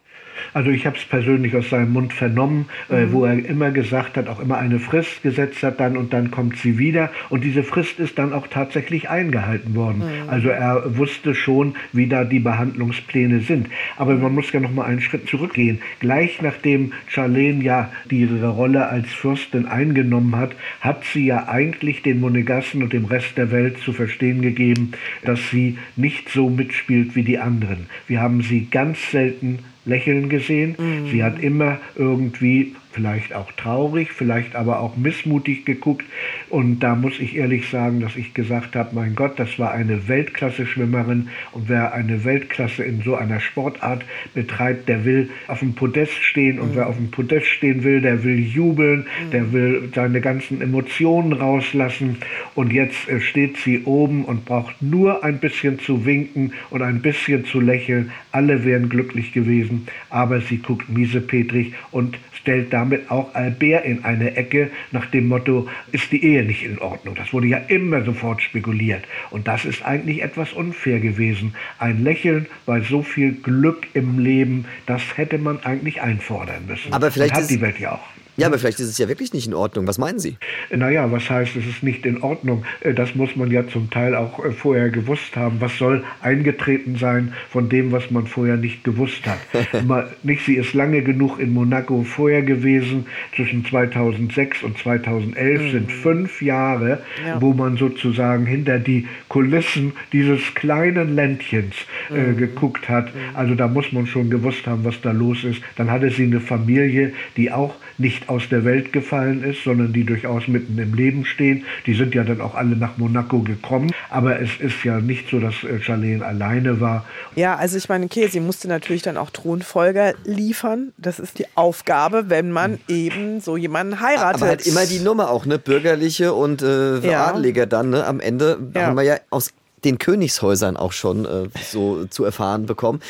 Also ich habe es persönlich aus seinem Mund vernommen, äh, wo er immer gesagt hat, auch immer eine Frist gesetzt hat dann und dann kommt sie wieder. Und diese Frist ist dann auch tatsächlich eingehalten worden. Also er wusste schon, wie da die Behandlungspläne sind. Aber man muss ja noch mal einen Schritt zurückgehen. Gleich nachdem Charlene ja ihre Rolle als Fürstin eingenommen hat, hat sie ja eigentlich den Monegassen und dem Rest der Welt zu verstehen gegeben, dass sie nicht so mitspielt wie die anderen. Wir haben sie ganz selten lächeln gesehen. Sie hat immer irgendwie vielleicht auch traurig, vielleicht aber auch missmutig geguckt. Und da muss ich ehrlich sagen, dass ich gesagt habe, mein Gott, das war eine Weltklasse-Schwimmerin. Und wer eine Weltklasse in so einer Sportart betreibt, der will auf dem Podest stehen. Und wer auf dem Podest stehen will, der will jubeln, der will seine ganzen Emotionen rauslassen. Und jetzt äh, steht sie oben und braucht nur ein bisschen zu winken und ein bisschen zu lächeln. Alle wären glücklich gewesen. Aber sie guckt miesepetrig und stellt damit auch Albert in eine Ecke nach dem Motto, ist die Ehe nicht in Ordnung. Das wurde ja immer sofort spekuliert. Und das ist eigentlich etwas unfair gewesen. Ein Lächeln bei so viel Glück im Leben, das hätte man eigentlich einfordern müssen. Aber vielleicht Und hat ist- die Welt ja auch. Ja, aber vielleicht ist es ja wirklich nicht in Ordnung. Was meinen Sie? Naja, was heißt, es ist nicht in Ordnung? Äh, Das muss man ja zum Teil auch äh, vorher gewusst haben. Was soll eingetreten sein von dem, was man vorher nicht gewusst hat? Mal, nicht, sie ist lange genug in Monaco vorher gewesen. Zwischen 2006 und 2011 sind fünf Jahre, Ja. wo man sozusagen hinter die Kulissen dieses kleinen Ländchens äh, geguckt hat. Also da muss man schon gewusst haben, was da los ist. Dann hatte sie eine Familie, die auch nicht aus der Welt gefallen ist, sondern die durchaus mitten im Leben stehen. Die sind ja dann auch alle nach Monaco gekommen. Aber es ist ja nicht so, dass äh, Charlene alleine war. Ja, also ich meine, okay, sie musste natürlich dann auch Thronfolger liefern. Das ist die Aufgabe, wenn man eben so jemanden heiratet. Aber halt immer die Nummer auch, ne? Bürgerliche und äh, Ja. Adelige dann, ne? Am Ende Ja. haben wir ja aus den Königshäusern auch schon äh, so zu erfahren bekommen.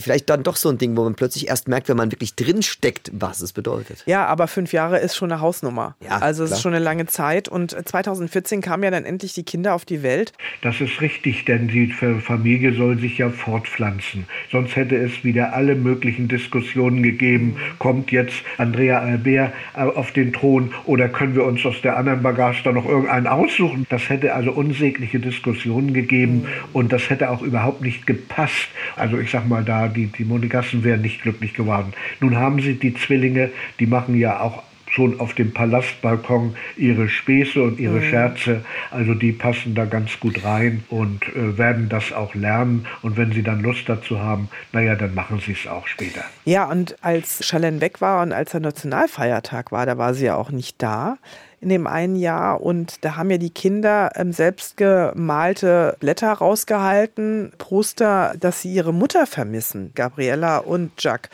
Vielleicht dann doch so ein Ding, wo man plötzlich erst merkt, wenn man wirklich drin steckt, was es bedeutet. Ja, aber fünf Jahre ist schon eine Hausnummer. Ja, also es ist schon eine lange Zeit. Und 2014 kamen ja dann endlich die Kinder auf die Welt. Das ist richtig, denn die Fa- Familie soll sich ja fortpflanzen. Sonst hätte es wieder alle möglichen Diskussionen gegeben. Kommt jetzt Andrea Albert äh, auf den Thron oder können wir uns aus der anderen Bagage da noch irgendeinen aussuchen? Das hätte also unsägliche Diskussionen gegeben und das hätte auch überhaupt nicht gepasst. Also ich sag mal da, die, die Monegassen wären nicht glücklich geworden. Nun haben sie die Zwillinge, die machen ja auch schon auf dem Palastbalkon ihre Späße und ihre Scherze. Also die passen da ganz gut rein und äh, werden das auch lernen. Und wenn sie dann Lust dazu haben, naja, dann machen sie es auch später. Ja, und als Chalene weg war und als der Nationalfeiertag war, da war sie ja auch nicht da in dem einen Jahr. Und da haben ja die Kinder ähm, selbstgemalte Blätter rausgehalten, Poster, dass sie ihre Mutter vermissen, Gabriella und Jack.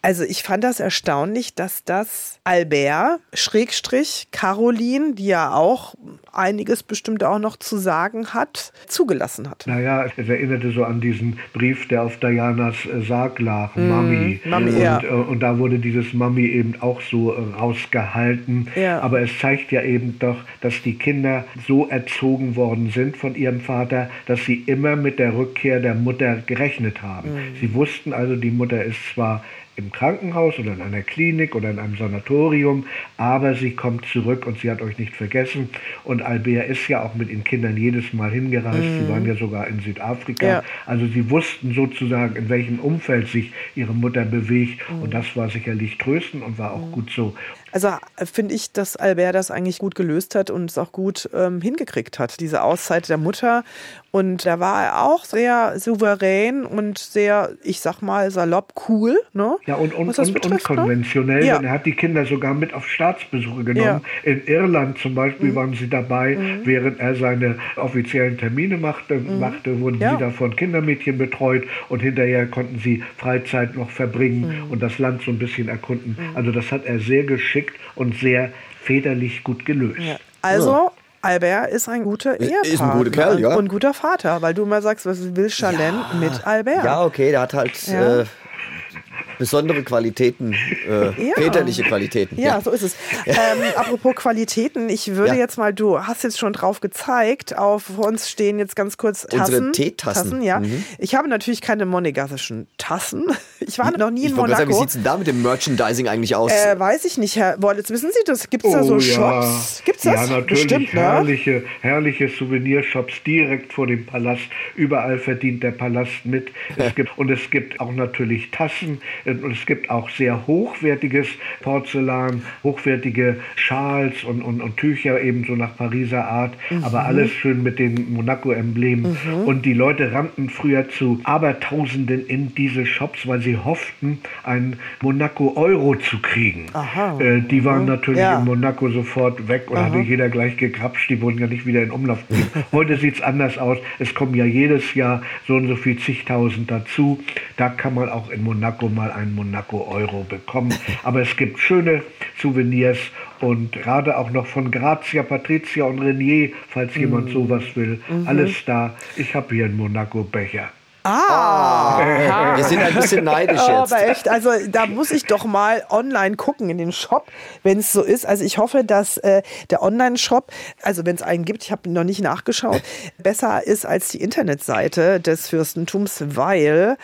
Also ich fand das erstaunlich, dass das Albert, Schrägstrich, Caroline, die ja auch einiges bestimmt auch noch zu sagen hat, zugelassen hat. Naja, es erinnerte so an diesen Brief, der auf Dianas äh, Sarg lag, Mami. Mami, und, ja. äh, und da wurde dieses Mami eben auch so äh, rausgehalten. Ja. Aber es zeigt ja eben doch, dass die Kinder so erzogen worden sind von ihrem Vater, dass sie immer mit der Rückkehr der Mutter gerechnet haben. Sie wussten also, die Mutter ist zwar im Krankenhaus oder in einer Klinik oder in einem Sanatorium, aber sie kommt zurück und sie hat euch nicht vergessen. Und Albert ist ja auch mit den Kindern jedes Mal hingereist. Sie waren ja sogar in Südafrika. Ja. Also sie wussten sozusagen, in welchem Umfeld sich ihre Mutter bewegt. Und das war sicherlich tröstend und war auch gut so. Also äh, finde ich, dass Albert das eigentlich gut gelöst hat und es auch gut ähm, hingekriegt hat, diese Auszeit der Mutter. Und da war er auch sehr souverän und sehr, ich sag mal, salopp cool. Ne? Ja, und, und, und betrifft, ne? unkonventionell, Ja. denn er hat die Kinder sogar mit auf Staatsbesuche genommen. In Irland zum Mhm. Beispiel waren sie dabei, während er seine offiziellen Termine machte, machte wurden Mhm. Ja. sie da von Kindermädchen betreut und hinterher konnten sie Freizeit noch verbringen Mhm. und das Land so ein bisschen erkunden. Also das hat er sehr geschickt und sehr federlich gut gelöst. Ja. Also, Albert ist ein guter Ist ein Ehepartner guter Kerl, ja. und ein guter Vater, weil du immer sagst, was will Charlene mit Albert? Ja, okay, der hat halt Ja. äh, besondere Qualitäten, äh, Ja. väterliche Qualitäten. Ja, so ist es. Ähm, apropos Qualitäten, ich würde Ja. jetzt mal, du hast jetzt schon drauf gezeigt, auf uns stehen jetzt ganz kurz Unsere Tassen. Teetassen. ja. Mhm. Ich habe natürlich keine monegassischen Tassen. Ich war noch nie in Ich wollte gerade sagen, wie Monaco. sieht es denn da mit dem Merchandising eigentlich aus? Äh, weiß ich nicht, Herr Wollitz. Wissen Sie das? Gibt es da so Oh, Shops? Gibt's das? Ja, natürlich. Bestimmt, ne? herrliche, herrliche Souvenirshops direkt vor dem Palast. Überall verdient der Palast mit. Es gibt, und es gibt auch natürlich Tassen. Äh, Und es gibt auch sehr hochwertiges Porzellan, hochwertige Schals und, und, und Tücher ebenso nach Pariser Art. Mhm. Aber alles schön mit den Monaco-Emblemen. Und die Leute rannten früher zu Abertausenden in diese Shops, weil sie hofften, ein Monaco-Euro zu kriegen. Aha. Äh, die waren natürlich Ja. in Monaco sofort weg und hatte jeder gleich gekrapscht. Die wurden ja nicht wieder in Umlauf gebracht. Heute sieht es anders aus. Es kommen ja jedes Jahr so und so viel zigtausend dazu. Da kann man auch in Monaco mal einen Monaco-Euro bekommen. Aber es gibt schöne Souvenirs und gerade auch noch von Grazia, Patricia und Renier, falls Mhm. jemand sowas will. Alles da. Ich habe hier einen Monaco-Becher. Ah, Wir sind ein bisschen neidisch Oh, jetzt. aber echt, also da muss ich doch mal online gucken in den Shop, wenn es so ist. Also ich hoffe, dass äh, der Online-Shop, also wenn es einen gibt, ich habe noch nicht nachgeschaut, besser ist als die Internetseite des Fürstentums, weil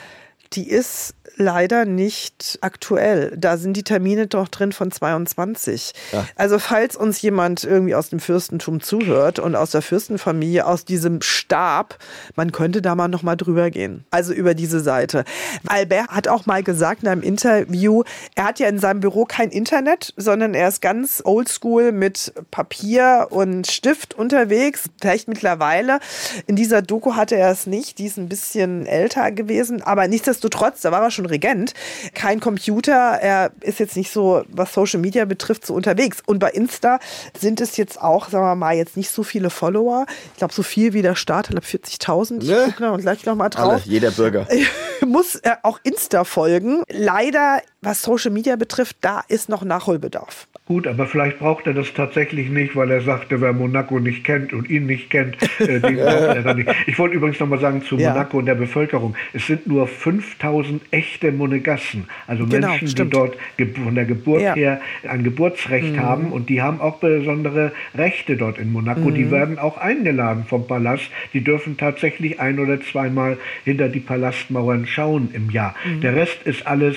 die ist leider nicht aktuell. Da sind die Termine doch drin von 22. Also falls uns jemand irgendwie aus dem Fürstentum zuhört und aus der Fürstenfamilie, aus diesem Stab, man könnte da mal noch mal drüber gehen. Also über diese Seite. Albert hat auch mal gesagt in einem Interview, er hat ja in seinem Büro kein Internet, sondern er ist ganz oldschool mit Papier und Stift unterwegs. Vielleicht mittlerweile. In dieser Doku hatte er es nicht. Die ist ein bisschen älter gewesen. Aber nichtsdestotrotz, da war er schon Regent. Kein Computer. Er ist jetzt nicht so, was Social Media betrifft, so unterwegs. Und bei Insta sind es jetzt auch, sagen wir mal, jetzt nicht so viele Follower. Ich glaube, so viel wie der Start, ich glaube 40.000. Ich Ne? gucke gleich noch mal Alle, drauf jeder Bürger. muss äh, auch Insta folgen. Leider, was Social Media betrifft, da ist noch Nachholbedarf. Gut, aber vielleicht braucht er das tatsächlich nicht, weil er sagte, wer Monaco nicht kennt und ihn nicht kennt, äh, den braucht er dann nicht. Ich wollte übrigens noch mal sagen zu Ja. Monaco und der Bevölkerung. Es sind nur 5000 echte Monegassen, also Genau, Menschen, stimmt. die dort von der Geburt Ja. her ein Geburtsrecht haben und die haben auch besondere Rechte dort in Monaco. Die werden auch eingeladen vom Palast. Die dürfen tatsächlich ein oder zweimal hinter die Palastmauern schauen im Jahr. Der Rest ist alles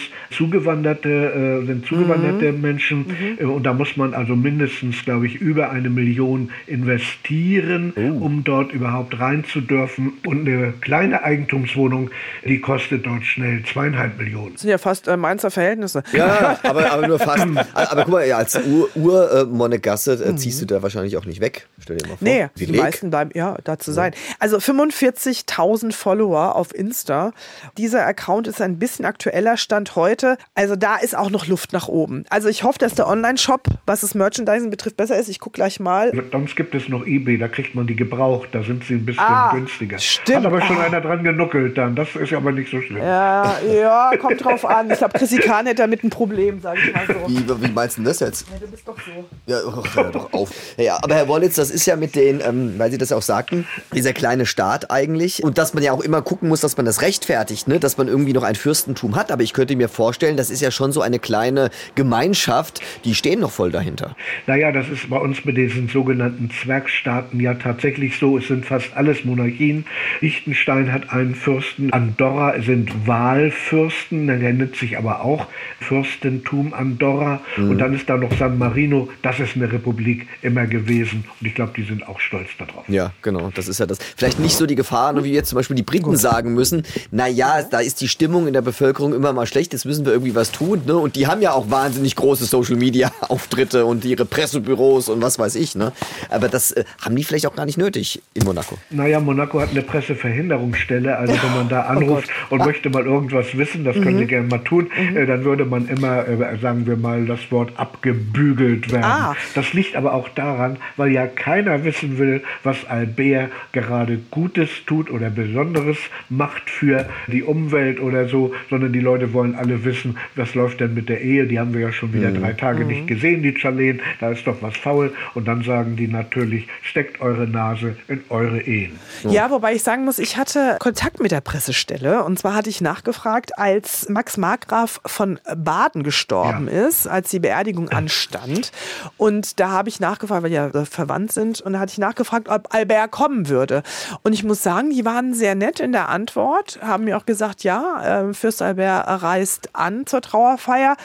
zugewanderte, äh, sind zugewanderte Menschen äh, und da muss man also mindestens, glaube ich, über eine Million investieren, um dort überhaupt rein zu dürfen. Und eine kleine Eigentumswohnung, die kostet dort schnell zweieinhalb Millionen. Das sind ja fast äh, Mainzer Verhältnisse. Ja, aber, aber nur fast. Aber guck mal, ja, als Ur-Monegasse äh, ziehst du da wahrscheinlich auch nicht weg. Stell dir mal vor. Nee, Wie die leg. meisten bleiben ja da zu sein. Also 45.000 Follower auf Insta. Dieser Account ist ein bisschen aktueller Stand heute. Also da ist auch noch Luft nach oben. Also ich hoffe, dass der Online-Shop, was das Merchandising betrifft, besser ist. Ich gucke gleich mal. Sonst gibt es noch eBay, da kriegt man die gebraucht, da sind sie ein bisschen Ah, günstiger. stimmt. Hat aber schon Ah. einer dran genuckelt dann, das ist aber nicht so schlimm. Ja, ja, kommt drauf an. Ich glaube, Chrissy Kahn hätte damit ein Problem, sage ich mal so. Wie, wie meinst du denn das jetzt? Ja, du bist doch so. Ja, oh, hör doch auf. Ja, aber Herr Wollitz, das ist ja mit den, ähm, weil Sie das auch sagten, dieser kleine Staat eigentlich. Und dass man ja auch immer gucken muss, dass man das rechtfertigt, ne? dass man irgendwie noch ein Fürstentum hat. Aber ich könnte mir vorstellen, das ist ja schon so eine kleine Gemeinschaft, die stehen noch voll dahinter. Naja, das ist bei uns mit diesen sogenannten Zwergstaaten ja tatsächlich so. Es sind fast alles Monarchien. Liechtenstein hat einen Fürsten. Andorra sind Wahlfürsten. Der nennt sich aber auch Fürstentum Andorra. Und dann ist da noch San Marino. Das ist eine Republik immer gewesen. Und ich glaube, die sind auch stolz darauf. Ja, genau, das ist ja das. Vielleicht nicht so die Gefahr, nur wie jetzt zum Beispiel die Briten sagen müssen, na ja, da ist die Stimmung in der Bevölkerung immer mal schlecht, jetzt müssen wir irgendwie was tun. Ne? Und die haben ja auch wahnsinnig große Social-Media-Auftritte und ihre Pressebüros und was weiß ich. Ne? Aber das äh, haben die vielleicht auch gar nicht nötig in Monaco. Naja, Monaco hat eine Presseverhinderungsstelle. Also wenn man da Oh anruft und möchte mal irgendwas wissen, das können Sie Mhm. gerne mal tun, äh, dann würde man immer, äh, sagen wir mal, das Wort abgebügelt werden. Ah. Das liegt aber auch daran, weil ja keiner wissen will, was Albert gerade Gutes tut oder Besonderes macht für die Umwelt oder so, sondern die Leute wollen alle wissen, was läuft denn mit der Ehe. Die haben wir ja schon wieder drei Tage Mhm. nicht gesehen, die Charlene. Da ist doch was faul. Und dann sagen die natürlich, steckt eure Nase in eure Ehen. Ja, wobei ich sagen muss, ich hatte Kontakt mit der Pressestelle. Und zwar hatte ich nachgefragt, als Max Markgraf von Baden gestorben Ja. ist, als die Beerdigung anstand. Und da habe ich nachgefragt, weil ja äh, verwandt sind. Und da hatte ich nachgefragt, ob Albert kommen würde. Und ich muss sagen, die waren sehr nett in der Antwort, haben mir auch gesagt, ja, äh, Fürst Albert reist an zur Trauerfeier.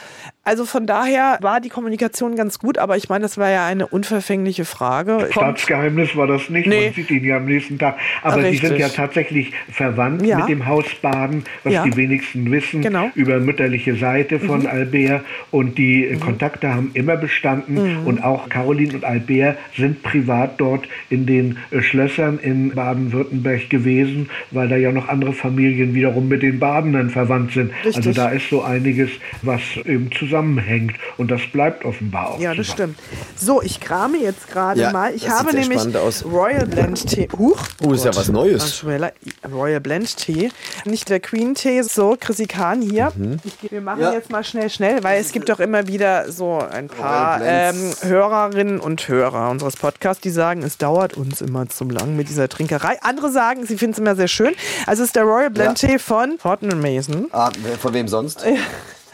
Also von daher war die Kommunikation ganz gut, aber ich meine, das war ja eine unverfängliche Frage. Staatsgeheimnis war das nicht. Nee. Man sieht ihn ja am nächsten Tag. Aber Richtig. sie sind ja tatsächlich verwandt Ja. mit dem Haus Baden, was Ja. die wenigsten wissen, Genau. über mütterliche Seite von Albert. Und die äh, Kontakte haben immer bestanden. Und auch Caroline und Albert sind privat dort in den äh, Schlössern in Baden-Württemberg gewesen, weil da ja noch andere Familien wiederum mit den Badenern verwandt sind. Richtig. Also da ist so einiges, was eben zusammenhängt. Und das bleibt offenbar auch Ja, das so. stimmt. So, ich krame jetzt gerade Ja, mal. Ich das habe nämlich spannend aus. Royal Blend Tee. Huch. Oh, ist ja was Neues. Royal Blend Tee. Nicht der Queen Tee. So, Chrissy Kahn hier. Ich, wir machen Mhm. Ja. jetzt mal schnell, schnell, weil es gibt doch immer wieder so ein paar ähm. Hörerinnen und Hörer unseres Podcasts, die sagen, es dauert uns immer zu lang mit dieser Trinkerei. Andere sagen, sie finden es immer sehr schön. Also es ist der Royal Blend Tee von Horton Mason. Ah, von wem sonst?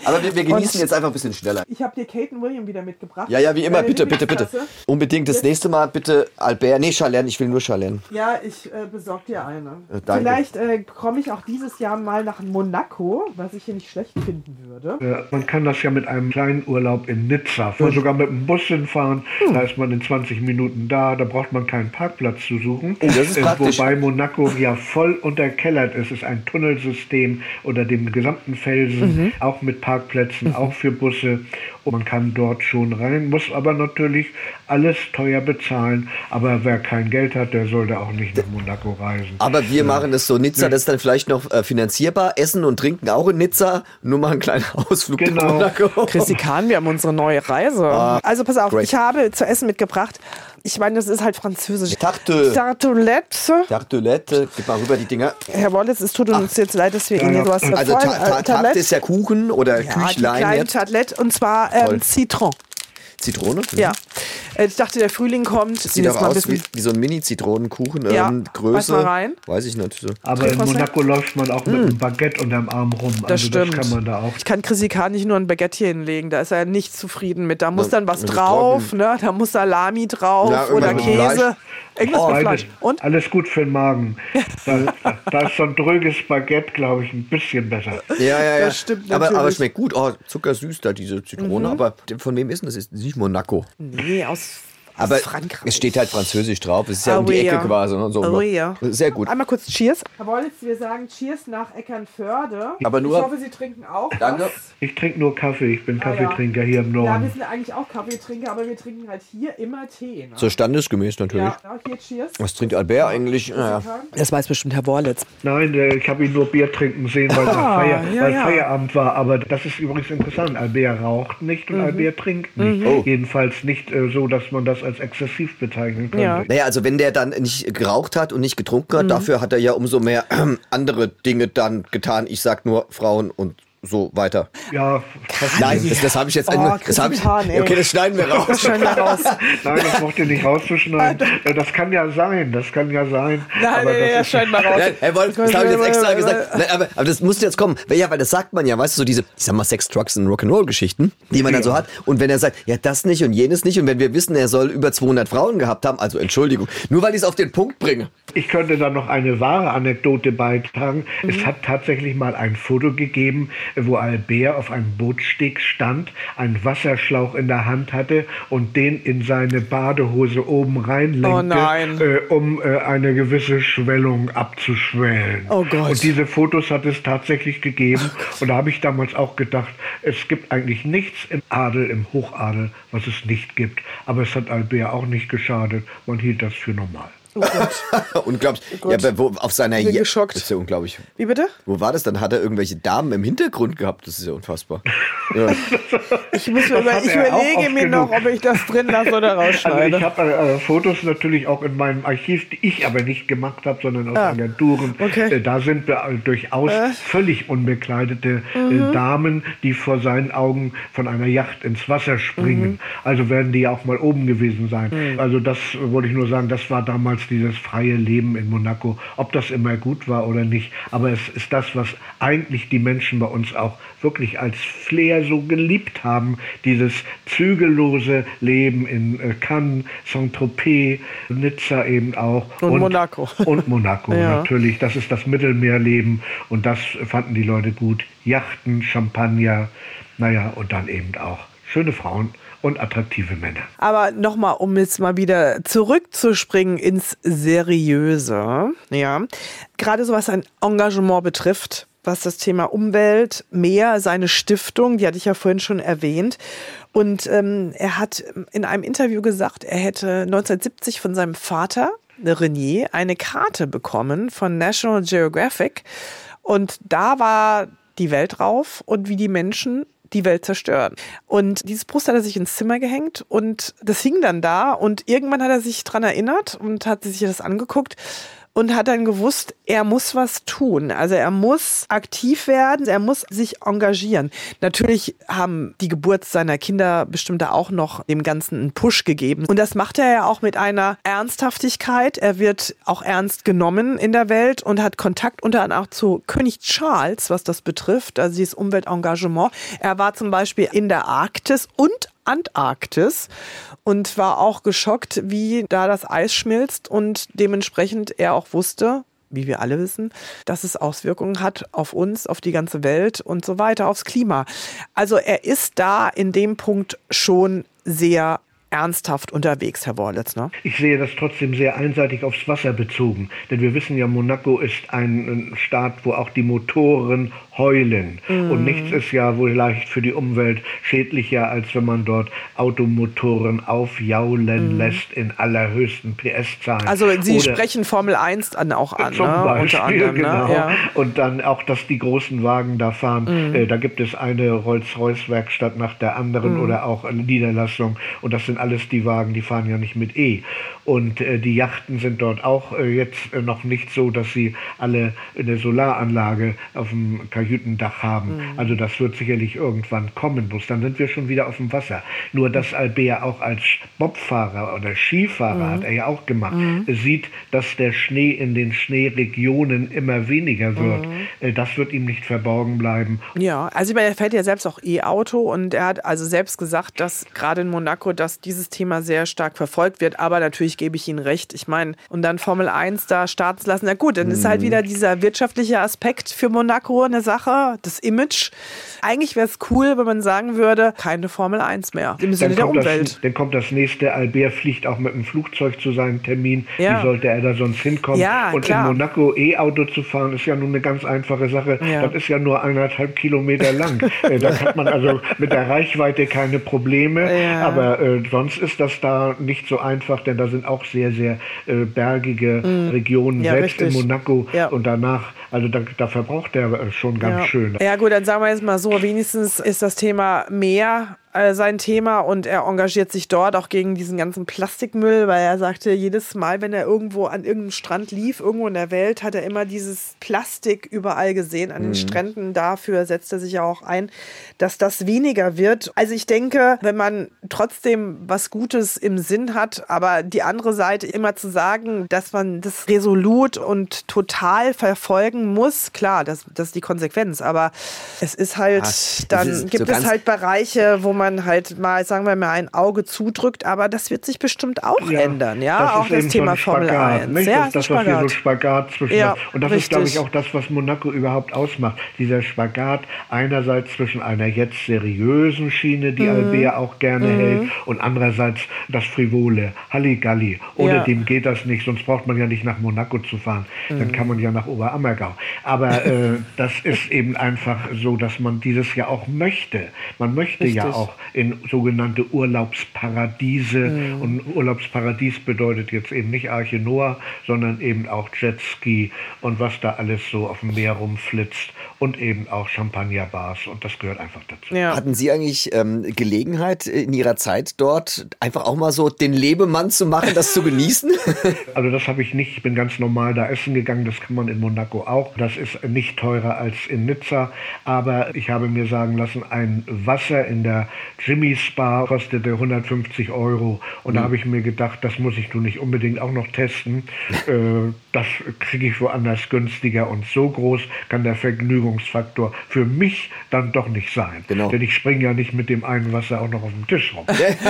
Aber wir, wir genießen Und- jetzt einfach ein bisschen schneller. Ich habe dir Kate und William wieder mitgebracht. Ja, ja, wie immer, Deine bitte, bitte, bitte. Unbedingt das nächste Mal bitte Albert. Nee, Charlene, ich will nur Charlene. Ja, ich äh, besorge dir eine. Äh, danke. Vielleicht äh, komme ich auch dieses Jahr mal nach Monaco, was ich hier nicht schlecht finden würde. Äh, Man kann das ja mit einem kleinen Urlaub in Nizza, oder sogar mit dem Bus hinfahren. Hm. Da ist man in 20 Minuten da, da braucht man keinen Parkplatz zu suchen. Oh, das ist Äh, praktisch. Wobei Monaco ja voll unterkellert ist. Es ist ein Tunnelsystem unter dem gesamten Felsen, Mhm. auch mit Parkplätzen, auch für Busse. Und man kann dort schon rein, muss aber natürlich alles teuer bezahlen. Aber wer kein Geld hat, der sollte auch nicht nach Monaco reisen. Aber wir machen es so, Nizza, das ist dann vielleicht noch äh, finanzierbar. Essen und trinken auch in Nizza. Nur mal einen kleinen Ausflug nach Genau. Monaco. Chrissy Kahn, wir haben unsere neue Reise. also pass auf, great. ich habe zu essen mitgebracht. Ich meine, das ist halt französisch. Tarte. Tartelette. Tartelette, gib mal rüber die Dinger. Herr Wallace, es tut uns jetzt leid, dass wir Ihnen hier was Also vorhin- ta ta Tarte Tartelette. ist ja Kuchen oder ja, Küchlein jetzt. Tartelette und zwar ähm. Citron. Zitrone? Mhm. Ja. Äh, Ich dachte, der Frühling kommt. Sieht auch mal ein aus wie, bisschen- wie so ein Mini-Zitronenkuchen. Ja, Ähm, Größe. mal rein. Weiß ich nicht. So. Aber in Monaco läuft man auch mit einem Baguette unterm Arm rum. Das also stimmt. das kann man da auch Ich kann Chrissy Kahn nicht nur ein Baguette hier hinlegen, da ist er nicht zufrieden mit. Da muss Ja, dann was das drauf, ne? Da muss Salami drauf Ja, oder mit Käse. Irgendwas mit Beides. Fleisch. Und? Alles gut für den Magen. Da, da ist so ein dröges Baguette, glaube ich, ein bisschen besser. Ja, ja, ja. Das stimmt aber, aber schmeckt gut. Oh, zuckersüß da, diese Zitrone. Mhm. Aber von wem ist denn das? Ist nicht Monaco. Nee, aus, Aber es steht halt französisch drauf. Es ist ja Oh um die ja. Ecke quasi. Ne? So, Oh ja. Sehr gut. Einmal kurz Cheers. Herr Wollitz, wir sagen Cheers nach Eckernförde. Aber nur- Ich hoffe, Sie trinken auch Danke. was. Ich trinke nur Kaffee. Ich bin Ah, ja. Kaffeetrinker hier im Ja, wir Norden. sind eigentlich auch Kaffeetrinker, aber wir trinken halt hier immer Tee. Ne? So standesgemäß natürlich. Ja, ja, hier Cheers. Was trinkt Albert eigentlich? Naja. Das weiß bestimmt Herr Worlitz. Nein, äh, ich habe ihn nur Bier trinken sehen, weil, Feier, ja, weil ja. Feierabend war. Aber das ist übrigens interessant. Albert raucht nicht und Mhm. Albert trinkt nicht. Oh. Jedenfalls nicht äh, so, dass man das als exzessiv bezeichnen könnte. Ja. Naja, also wenn der dann nicht geraucht hat und nicht getrunken Mhm. hat, dafür hat er ja umso mehr andere Dinge dann getan. Ich sag nur Frauen und so weiter. Ja, Nein, das, das habe ich jetzt. Oh, das hab ich, Christian, ey. okay, das schneiden wir raus. Das schneiden wir raus. Nein, das mochte nicht rauszuschneiden. Das kann ja sein, das kann ja sein. Nein, aber nein, das ist schneiden wir raus. Nein, Herr Wolf, das habe ich jetzt extra gesagt. Nein, aber, aber das musste jetzt kommen. Weil, ja, weil das sagt man ja, weißt du, so diese, ich sag mal, Sex, Trucks und Rock'n'Roll-Geschichten, die man dann so hat. Und wenn er sagt, ja, das nicht und jenes nicht, und wenn wir wissen, er soll über 200 Frauen gehabt haben, also Entschuldigung, nur weil ich es auf den Punkt bringe. Ich könnte da noch eine wahre Anekdote beitragen. Mhm. Es hat tatsächlich mal ein Foto gegeben wo Albert auf einem Bootsteg stand, einen Wasserschlauch in der Hand hatte und den in seine Badehose oben reinlenkte, Oh. Äh, um äh, eine gewisse Schwellung abzuschwellen. Oh Gott. Und diese Fotos hat es tatsächlich gegeben. und da habe ich damals auch gedacht, es gibt eigentlich nichts im Adel, im Hochadel, was es nicht gibt. Aber es hat Albert auch nicht geschadet. Man hielt das für normal. Oh Gott. unglaublich. Oh ja, Gott. aber wo, auf seiner Ich bin Ja- geschockt. Das ist ja unglaublich. Wie bitte? Wo war das dann? Hat er irgendwelche Damen im Hintergrund gehabt? Das ist ja unfassbar. Ja. Ich, muss mir über, ich er überlege mir noch, genug. ob ich das drin lasse oder Also rausschneide. ich habe äh, Fotos natürlich auch in meinem Archiv, die ich aber nicht gemacht habe, sondern aus Agenturen. Ah, okay. Äh, da sind wir äh, durchaus völlig unbekleidete Mhm. äh, Damen, die vor seinen Augen von einer Yacht ins Wasser springen. Mhm. Also werden die ja auch mal oben gewesen sein. Also das äh, wollte ich nur sagen, das war damals dieses freie Leben in Monaco. Ob das immer gut war oder nicht, aber es ist das, was eigentlich die Menschen bei uns auch wirklich als Flair so geliebt haben, dieses zügellose Leben in äh, Cannes, Saint-Tropez, Nizza eben auch. Und Monaco. Und Monaco Ja. natürlich. Das ist das Mittelmeerleben und das fanden die Leute gut. Yachten, Champagner, naja, und dann eben auch schöne Frauen und attraktive Männer. Aber nochmal, um jetzt mal wieder zurückzuspringen ins Seriöse. Ja, gerade so was ein Engagement betrifft, was das Thema Umwelt, Meer, seine Stiftung, die hatte ich ja vorhin schon erwähnt. Und ähm, er hat in einem Interview gesagt, er hätte 1970 von seinem Vater, Renier, eine Karte bekommen von National Geographic. Und da war die Welt drauf und wie die Menschen die Welt zerstören. Und dieses Poster hat er sich ins Zimmer gehängt und das hing dann da und irgendwann hat er sich dran erinnert und hat sich das angeguckt und hat dann gewusst, er muss was tun. Also er muss aktiv werden, er muss sich engagieren. Natürlich haben die Geburt seiner Kinder bestimmt da auch noch dem Ganzen einen Push gegeben. Und das macht er ja auch mit einer Ernsthaftigkeit. Er wird auch ernst genommen in der Welt und hat Kontakt unter anderem auch zu König Charles, was das betrifft, also dieses Umweltengagement. Er war zum Beispiel in der Arktis und Antarktis und war auch geschockt, wie da das Eis schmilzt und dementsprechend er auch wusste, wie wir alle wissen, dass es Auswirkungen hat auf uns, auf die ganze Welt und so weiter, aufs Klima. Also er ist da in dem Punkt schon sehr ernsthaft unterwegs, Herr Worlitz. Ne? Ich sehe das trotzdem sehr einseitig aufs Wasser bezogen. Denn wir wissen ja, Monaco ist ein Staat, wo auch die Motoren heulen. Und nichts ist ja wohl leicht für die Umwelt schädlicher, als wenn man dort Automotoren aufjaulen lässt in allerhöchsten PS-Zahlen. Also Sie Oder- sprechen Formel 1 an, auch an, Zum ne? Beispiel, unter anderem. genau. Ne? Ja. Und dann auch, dass die großen Wagen da fahren. Mhm. Äh, da gibt es eine Rolls-Royce-Werkstatt nach der anderen Mhm. oder auch eine Niederlassung. Und das sind alles die Wagen, die fahren ja nicht mit E. Und äh, die Yachten sind dort auch äh, jetzt äh, noch nicht so, dass sie alle eine Solaranlage auf dem Kajütendach haben. Mhm. Also das wird sicherlich irgendwann kommen. Bloß dann sind wir schon wieder auf dem Wasser. Nur dass Albert auch als Bobfahrer oder Skifahrer, hat er ja auch gemacht, sieht, dass der Schnee in den Schneeregionen immer weniger wird. Äh, Das wird ihm nicht verborgen bleiben. Ja, also ich meine, er fährt ja selbst auch E-Auto und er hat also selbst gesagt, dass gerade in Monaco, dass dieses Thema sehr stark verfolgt wird. Aber natürlich gebe ich Ihnen recht. Ich meine, und dann Formel 1 da starten zu lassen, na gut, dann ist halt wieder dieser wirtschaftliche Aspekt für Monaco eine Sache, das Image. Eigentlich wäre es cool, wenn man sagen würde, keine Formel 1 mehr im Sinne der Umwelt. Das, dann kommt das nächste. Albert fliegt auch mit dem Flugzeug zu seinem Termin. Ja. Wie sollte er da sonst hinkommen? Ja, Und klar. in Monaco E-Auto zu fahren, ist ja nun eine ganz einfache Sache. Ja. Das ist ja nur eineinhalb Kilometer lang. Äh, da hat man also mit der Reichweite keine Probleme. Ja. Aber äh, sonst ist das da nicht so einfach, denn da sind auch sehr, sehr äh, bergige Regionen, Mm. Ja, selbst richtig. in Monaco. Und danach, also da, da verbraucht er äh, schon ganz ja. schön. Ja gut, dann sagen wir jetzt mal so, wenigstens ist das Thema Meer äh, sein Thema und er engagiert sich dort auch gegen diesen ganzen Plastikmüll, weil er sagte, jedes Mal, wenn er irgendwo an irgendeinem Strand lief, irgendwo in der Welt, hat er immer dieses Plastik überall gesehen an den Stränden. Dafür setzt er sich ja auch ein, dass das weniger wird. Also ich denke, wenn man trotzdem was Gutes im Sinn hat, aber die andere Seite immer zu sagen, dass man das resolut und total verfolgen muss, klar, das, das ist die Konsequenz, aber es ist halt, das dann ist so gibt es ganz- halt Bereiche, wo man halt mal, sagen wir mal, ein Auge zudrückt, aber das wird sich bestimmt auch ja, ändern, ja, das auch das Thema so Formel 1. Nicht? Ja, das, das was wir so Spagat zwischen ja, und das richtig. ist, glaube ich, auch das, was Monaco überhaupt ausmacht. Dieser Spagat einerseits zwischen einer jetzt seriösen Schiene, die mhm. Albert auch gerne mhm. hält, und andererseits das Frivole, Halligalli. Ohne ja. dem geht das nicht, sonst braucht man ja nicht nach Monaco zu fahren. Mhm. Dann kann man ja nach Oberammergau. Aber äh, das ist eben einfach so, dass man dieses ja auch möchte. Man möchte Richtig. ja auch in sogenannte Urlaubsparadiese. Mhm. Und Urlaubsparadies bedeutet jetzt eben nicht Arche Noah, sondern eben auch Jetski und was da alles so auf dem Meer rumflitzt und eben auch Champagnerbars und das gehört einfach dazu. Ja. Hatten Sie eigentlich ähm, Gelegenheit in Ihrer Zeit dort einfach auch mal so den Lebemann zu machen, das zu genießen? also das habe ich nicht. Ich bin ganz normal da essen gegangen. Das kann man in Monaco auch. Das ist nicht teurer als in Nizza. Aber ich habe mir sagen lassen, ein Wasser in der Jimmy's Bar kostete 150 Euro. Und mhm. da habe ich mir gedacht, das muss ich nun nicht unbedingt auch noch testen. äh, das kriege ich woanders günstiger. Und so groß kann der Vergnügungsfaktor für mich dann doch nicht sein. Genau. Denn ich springe ja nicht mit dem einen Wasser auch noch auf dem Tisch rum.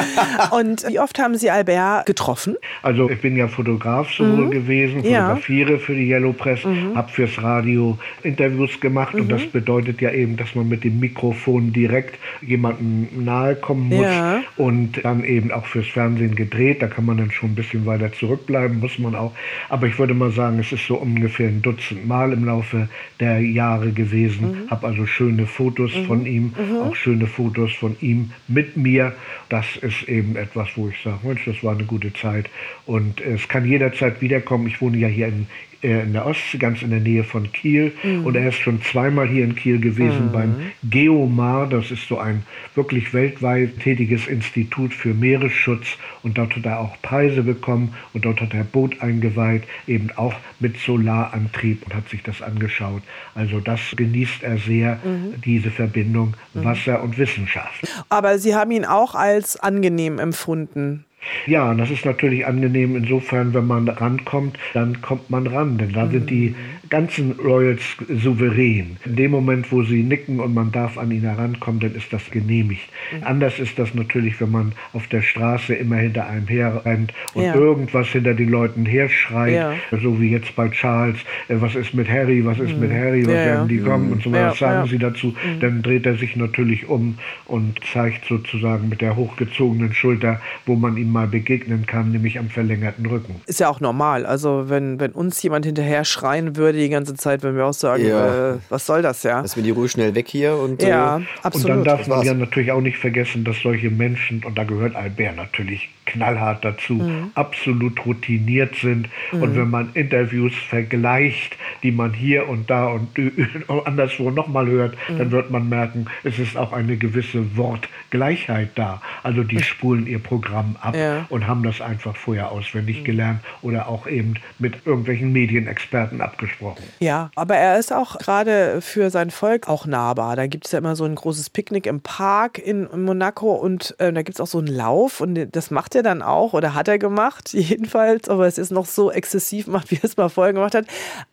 Und wie oft haben Sie Albert getroffen? Also ich bin ja Fotograf sowohl mhm. gewesen, fotografiere ja. für die Yellow Press, mhm. habe fürs Radio Interviews gemacht mhm. und das bedeutet ja eben, dass man mit dem Mikrofon direkt jemandem nahe kommen muss ja. und dann eben auch fürs Fernsehen gedreht. Da kann man dann schon ein bisschen weiter zurückbleiben, muss man auch. Aber ich würde mal sagen, es ist so ungefähr ein Dutzend Mal im Laufe der Jahre gewesen mhm. habe also schöne Fotos mhm. von ihm, mhm. auch schöne Fotos von ihm mit mir. Das ist eben etwas, wo ich sage, Mensch, das war eine gute Zeit und es kann jederzeit wiederkommen. Ich wohne ja hier in, in der Ostsee, ganz in der Nähe von Kiel. Mhm. Und er ist schon zweimal hier in Kiel gewesen mhm. beim Geomar. Das ist so ein wirklich weltweit tätiges Institut für Meeresschutz. Und dort hat er auch Preise bekommen und dort hat er Boot eingeweiht, eben auch mit Solarantrieb und hat sich das angeschaut. Also das genießt er sehr, mhm. diese Verbindung mhm. Wasser und Wissenschaft. Aber Sie haben ihn auch als angenehm empfunden. Ja, das ist natürlich angenehm insofern, wenn man rankommt, dann kommt man ran, denn da mhm. sind die ganzen Royals souverän. In dem Moment, wo sie nicken und man darf an ihn herankommen, dann ist das genehmigt. Mhm. Anders ist das natürlich, wenn man auf der Straße immer hinter einem herrennt und ja. irgendwas hinter den Leuten herschreit, ja. so wie jetzt bei Charles, äh, was ist mit Harry, was ist mhm. mit Harry, was ja, werden die kommen und so was sagen sie dazu. Mhm. Dann dreht er sich natürlich um und zeigt sozusagen mit der hochgezogenen Schulter, wo man ihm mal begegnen kann, nämlich am verlängerten Rücken. Ist ja auch normal. Also wenn, wenn uns jemand hinterher schreien würde, die ganze Zeit, wenn wir auch sagen, ja. äh, was soll das ja? Lass mir die Ruhe schnell weg hier. Und, ja, äh, absolut. Und dann darf man ja natürlich auch nicht vergessen, dass solche Menschen, und da gehört Albert natürlich knallhart dazu, mhm. absolut routiniert sind. Mhm. Und wenn man Interviews vergleicht, die man hier und da und anderswo nochmal hört, mhm. dann wird man merken, es ist auch eine gewisse Wortgleichheit da. Also die spulen ihr Programm ab ja. und haben das einfach vorher auswendig mhm. gelernt oder auch eben mit irgendwelchen Medienexperten abgesprochen. Ja, aber er ist auch gerade für sein Volk auch nahbar. Da gibt es ja immer so ein großes Picknick im Park in, Monaco und äh, da gibt es auch so einen Lauf und das macht er er dann auch oder hat er gemacht, jedenfalls, aber es ist noch so exzessiv macht, wie er es mal vorher gemacht hat.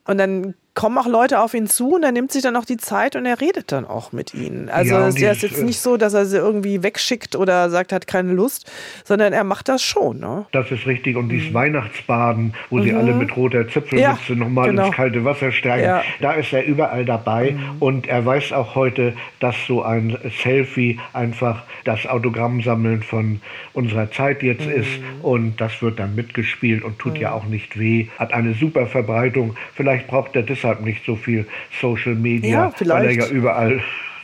Und dann kommen auch Leute auf ihn zu und er nimmt sich dann auch die Zeit und er redet dann auch mit ihnen. Also ja, es ist jetzt nicht so, dass er sie irgendwie wegschickt oder sagt, hat keine Lust, sondern er macht das schon. Ne? Das ist richtig. Und dieses mhm. Weihnachtsbaden, wo mhm. sie alle mit roter Zipfelmütze ja, nochmal genau. ins kalte Wasser steigen, ja. da ist er überall dabei. Mhm. Und er weiß auch heute, dass so ein Selfie einfach das Autogrammsammeln von unserer Zeit jetzt mhm. ist. Und das wird dann mitgespielt und tut ja mhm. auch nicht weh. Hat eine super Verbreitung. Vielleicht braucht er deshalb deshalb nicht so viel Social Media, ja, weil er ja überall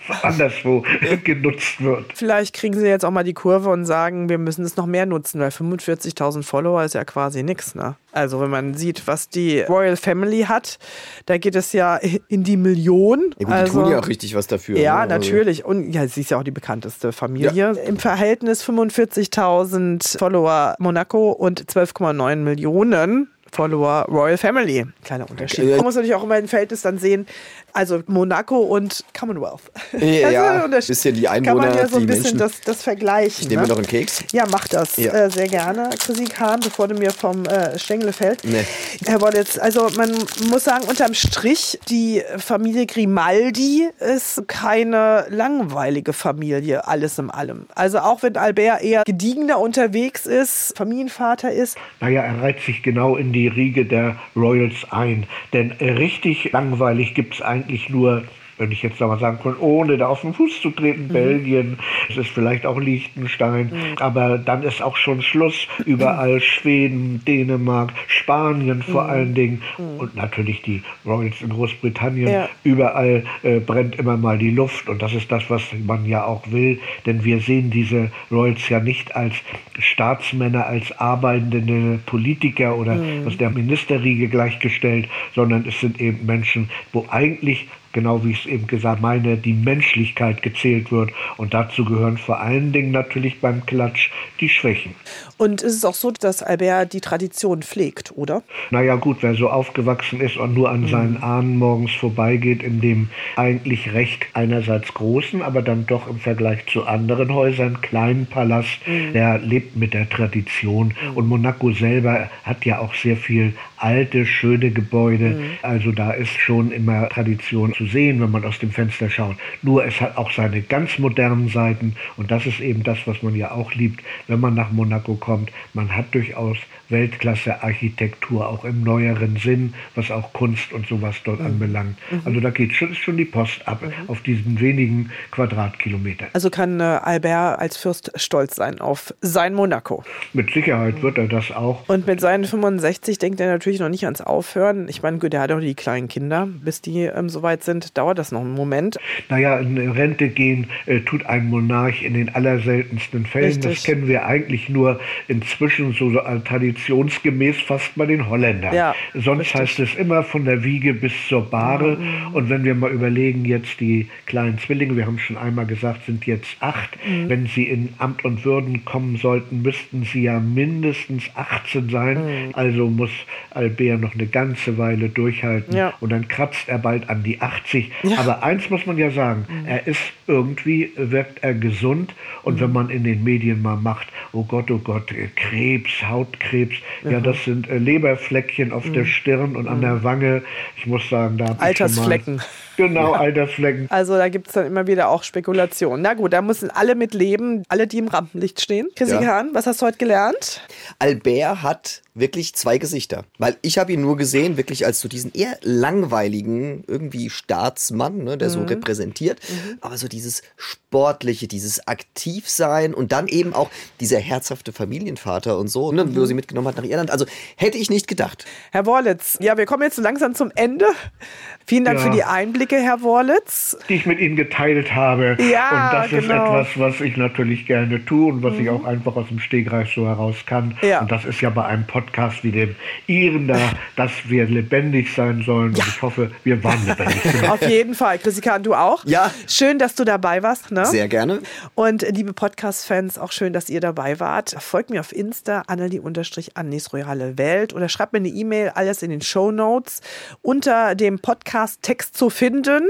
anderswo genutzt wird. Vielleicht kriegen sie jetzt auch mal die Kurve und sagen, wir müssen es noch mehr nutzen, weil 45.000 Follower ist ja quasi nichts. Ne? Also wenn man sieht, was die Royal Family hat, da geht es ja in die Millionen. Ja, gut, also, die tun ja auch richtig was dafür. Ja, ne? Also natürlich. Und ja, sie ist ja auch die bekannteste Familie. Ja. Im Verhältnis 45.000 Follower Monaco und 12,9 Millionen Follower Royal Family. Kleiner Unterschied. Ja. Man muss natürlich auch immer ein Verhältnis dann sehen. Also Monaco und Commonwealth. Ja, Das ist ein ja, Unterschied. bisschen die Kann Einwohner, man ja so ein die bisschen Menschen. das, das vergleichen. Ich nehme ne? mir noch einen Keks. Ja, mach das Ja. äh, sehr gerne, Chrissy Kahn, bevor du mir vom äh, Stängel fällst. Nee. Herr Wollitz, also man muss sagen, unterm Strich, die Familie Grimaldi ist keine langweilige Familie, alles in allem. Also auch wenn Albert eher gediegener unterwegs ist, Familienvater ist, Naja, er reiht sich genau in die Riege der Royals ein. Denn äh, richtig langweilig gibt es eigentlich nur, wenn ich jetzt mal sagen kann, ohne da auf den Fuß zu treten, Belgien, es ist vielleicht auch Liechtenstein, aber dann ist auch schon Schluss. Überall Schweden, Dänemark, Spanien vor allen Dingen und natürlich die Royals in Großbritannien. Ja. Überall äh, brennt immer mal die Luft und das ist das, was man ja auch will, denn wir sehen diese Royals ja nicht als Staatsmänner, als arbeitende Politiker oder aus der Ministerriege gleichgestellt, sondern es sind eben Menschen, wo eigentlich genau wie ich es eben gesagt meine, die Menschlichkeit gezählt wird. Und dazu gehören vor allen Dingen natürlich beim Klatsch die Schwächen. Und es ist auch so, dass Albert die Tradition pflegt, oder? Naja gut, wer so aufgewachsen ist und nur an seinen Ahnen morgens vorbeigeht, in dem eigentlich recht einerseits großen, aber dann doch im Vergleich zu anderen Häusern kleinen Palast, der lebt mit der Tradition. Und Monaco selber hat ja auch sehr viel alte, schöne Gebäude. Also da ist schon immer Tradition zu sehen, wenn man aus dem Fenster schaut. Nur es hat auch seine ganz modernen Seiten und das ist eben das, was man ja auch liebt, wenn man nach Monaco kommt. Man hat durchaus Weltklasse-Architektur, auch im neueren Sinn, was auch Kunst und sowas dort anbelangt. Also da geht schon, ist schon die Post ab auf diesen wenigen Quadratkilometern. Also kann äh, Albert als Fürst stolz sein auf sein Monaco. Mit Sicherheit wird er das auch. Und mit seinen 65 denkt er natürlich noch nicht ans Aufhören. Ich meine, gut, er hat auch die kleinen Kinder. Bis die ähm, soweit sind, dauert das noch einen Moment. Naja, in Rente gehen äh, tut ein Monarch in den allerseltensten Fällen. Richtig. Das kennen wir eigentlich nur inzwischen so äh, traditionsgemäß fast bei den Holländern. Ja, Sonst heißt es immer von der Wiege bis zur Bahre. Mhm. Und wenn wir mal überlegen, jetzt die kleinen Zwillinge, wir haben schon einmal gesagt, sind jetzt acht. Mhm. Wenn sie in Amt und Würden kommen sollten, müssten sie ja mindestens 18 sein. Mhm. Also muss Albert noch eine ganze Weile durchhalten. Ja. Und dann kratzt er bald an die 80. Aber eins muss man ja sagen, Mhm. er ist irgendwie, wirkt er gesund. Und Mhm. wenn man in den Medien mal macht, oh Gott, oh Gott, äh, Krebs, Hautkrebs, ja, Mhm. das sind äh, Leberfleckchen auf der Stirn und an der Wange. Ich muss sagen, da hab ich schon Altersflecken. Mal, genau, Altersflecken. Also da gibt es dann immer wieder auch Spekulationen. Na gut, da müssen alle mit leben, alle, die im Rampenlicht stehen. Chrissy Ja. Hahn, was hast du heute gelernt? Albert hat wirklich zwei Gesichter. Weil ich habe ihn nur gesehen, wirklich als so diesen eher langweiligen, irgendwie Staatsmann, ne, der Mhm. so repräsentiert. Aber so dieses Sportliche, dieses Aktivsein und dann eben auch dieser herzhafte Familienvater und so, ne, Mhm. wo er sie mitgenommen hat nach Irland. Also hätte ich nicht gedacht. Herr Worlitz, ja, wir kommen jetzt so langsam zum Ende. Vielen Dank Ja. für die Einblicke, Herr Worlitz. die ich mit Ihnen geteilt habe. Ja, und das ist genau. Mhm. etwas, was ich natürlich gerne tue und was ich auch einfach aus dem Stegreif so heraus kann. Ja. Und das ist ja bei einem Podcast wie dem Ihren da, dass wir lebendig sein sollen. Und ich hoffe, wir waren lebendig. Auf jeden Fall. Chrissy Kahn, du auch? Ja. Schön, dass du dabei warst. Ne? Sehr gerne. Und liebe Podcast-Fans, auch schön, dass ihr dabei wart. Folgt mir auf Insta, Annelie-Annis Royale Welt oder schreibt mir eine E-Mail, alles in den Show Notes unter dem Podcast-Text zu finden.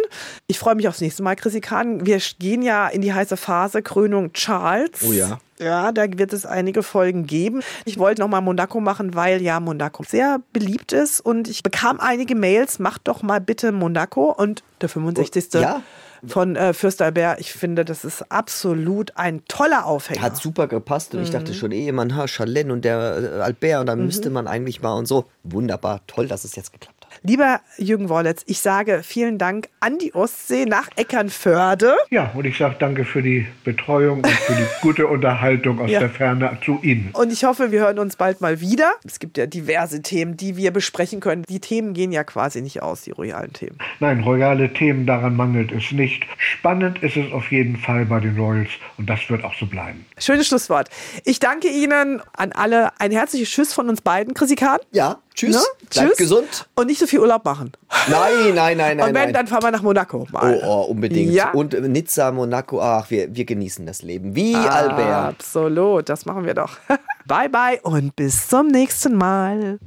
Ich freue mich aufs nächste Mal, Chrissy Kahn. Wir gehen ja in die heiße Phase Krönung Charles. Oh ja. Ja, da wird es einige Folgen geben. Ich wollte noch mal Monaco machen, weil ja Monaco sehr beliebt ist und ich bekam einige Mails, macht doch mal bitte Monaco und der 65. Oh, ja. von äh, Fürst Albert. Ich finde, das ist absolut ein toller Aufhänger. Hat super gepasst und ich Mhm. dachte schon, eh, man, ha, Charlene und der äh, Albert und dann müsste man eigentlich mal und so. Wunderbar, toll, dass es jetzt geklappt hat. Lieber Jürgen Worletz, ich sage vielen Dank an die Ostsee nach Eckernförde. Ja, und ich sage danke für die Betreuung und für die gute Unterhaltung aus Ja. der Ferne zu Ihnen. Und ich hoffe, wir hören uns bald mal wieder. Es gibt ja diverse Themen, die wir besprechen können. Die Themen gehen ja quasi nicht aus, die royalen Themen. Nein, royale Themen, daran mangelt es nicht. Spannend ist es auf jeden Fall bei den Royals und das wird auch so bleiben. Schönes Schlusswort. Ich danke Ihnen an alle. Ein herzliches Tschüss von uns beiden, Chrissy Kahn. Ja, tschüss. Ne? Bleibt Tschüss. gesund. Und nicht so viel Urlaub machen. Nein, nein, nein, nein. Und wenn, nein. dann fahren wir nach Monaco mal. Oh, oh, unbedingt. Ja. Und Nizza, Monaco, ach, wir, wir genießen das Leben. Wie Ah. Albert. Absolut, das machen wir doch. bye bye und bis zum nächsten Mal.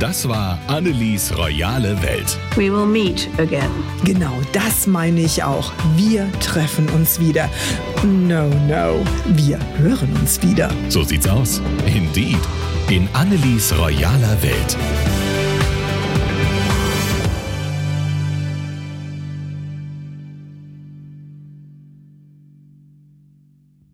Das war Annelies royale Welt. We will meet again. Genau, das meine ich auch. Wir treffen uns wieder. No, no, wir hören uns wieder. So sieht's aus. Indeed. In Annelies royaler Welt.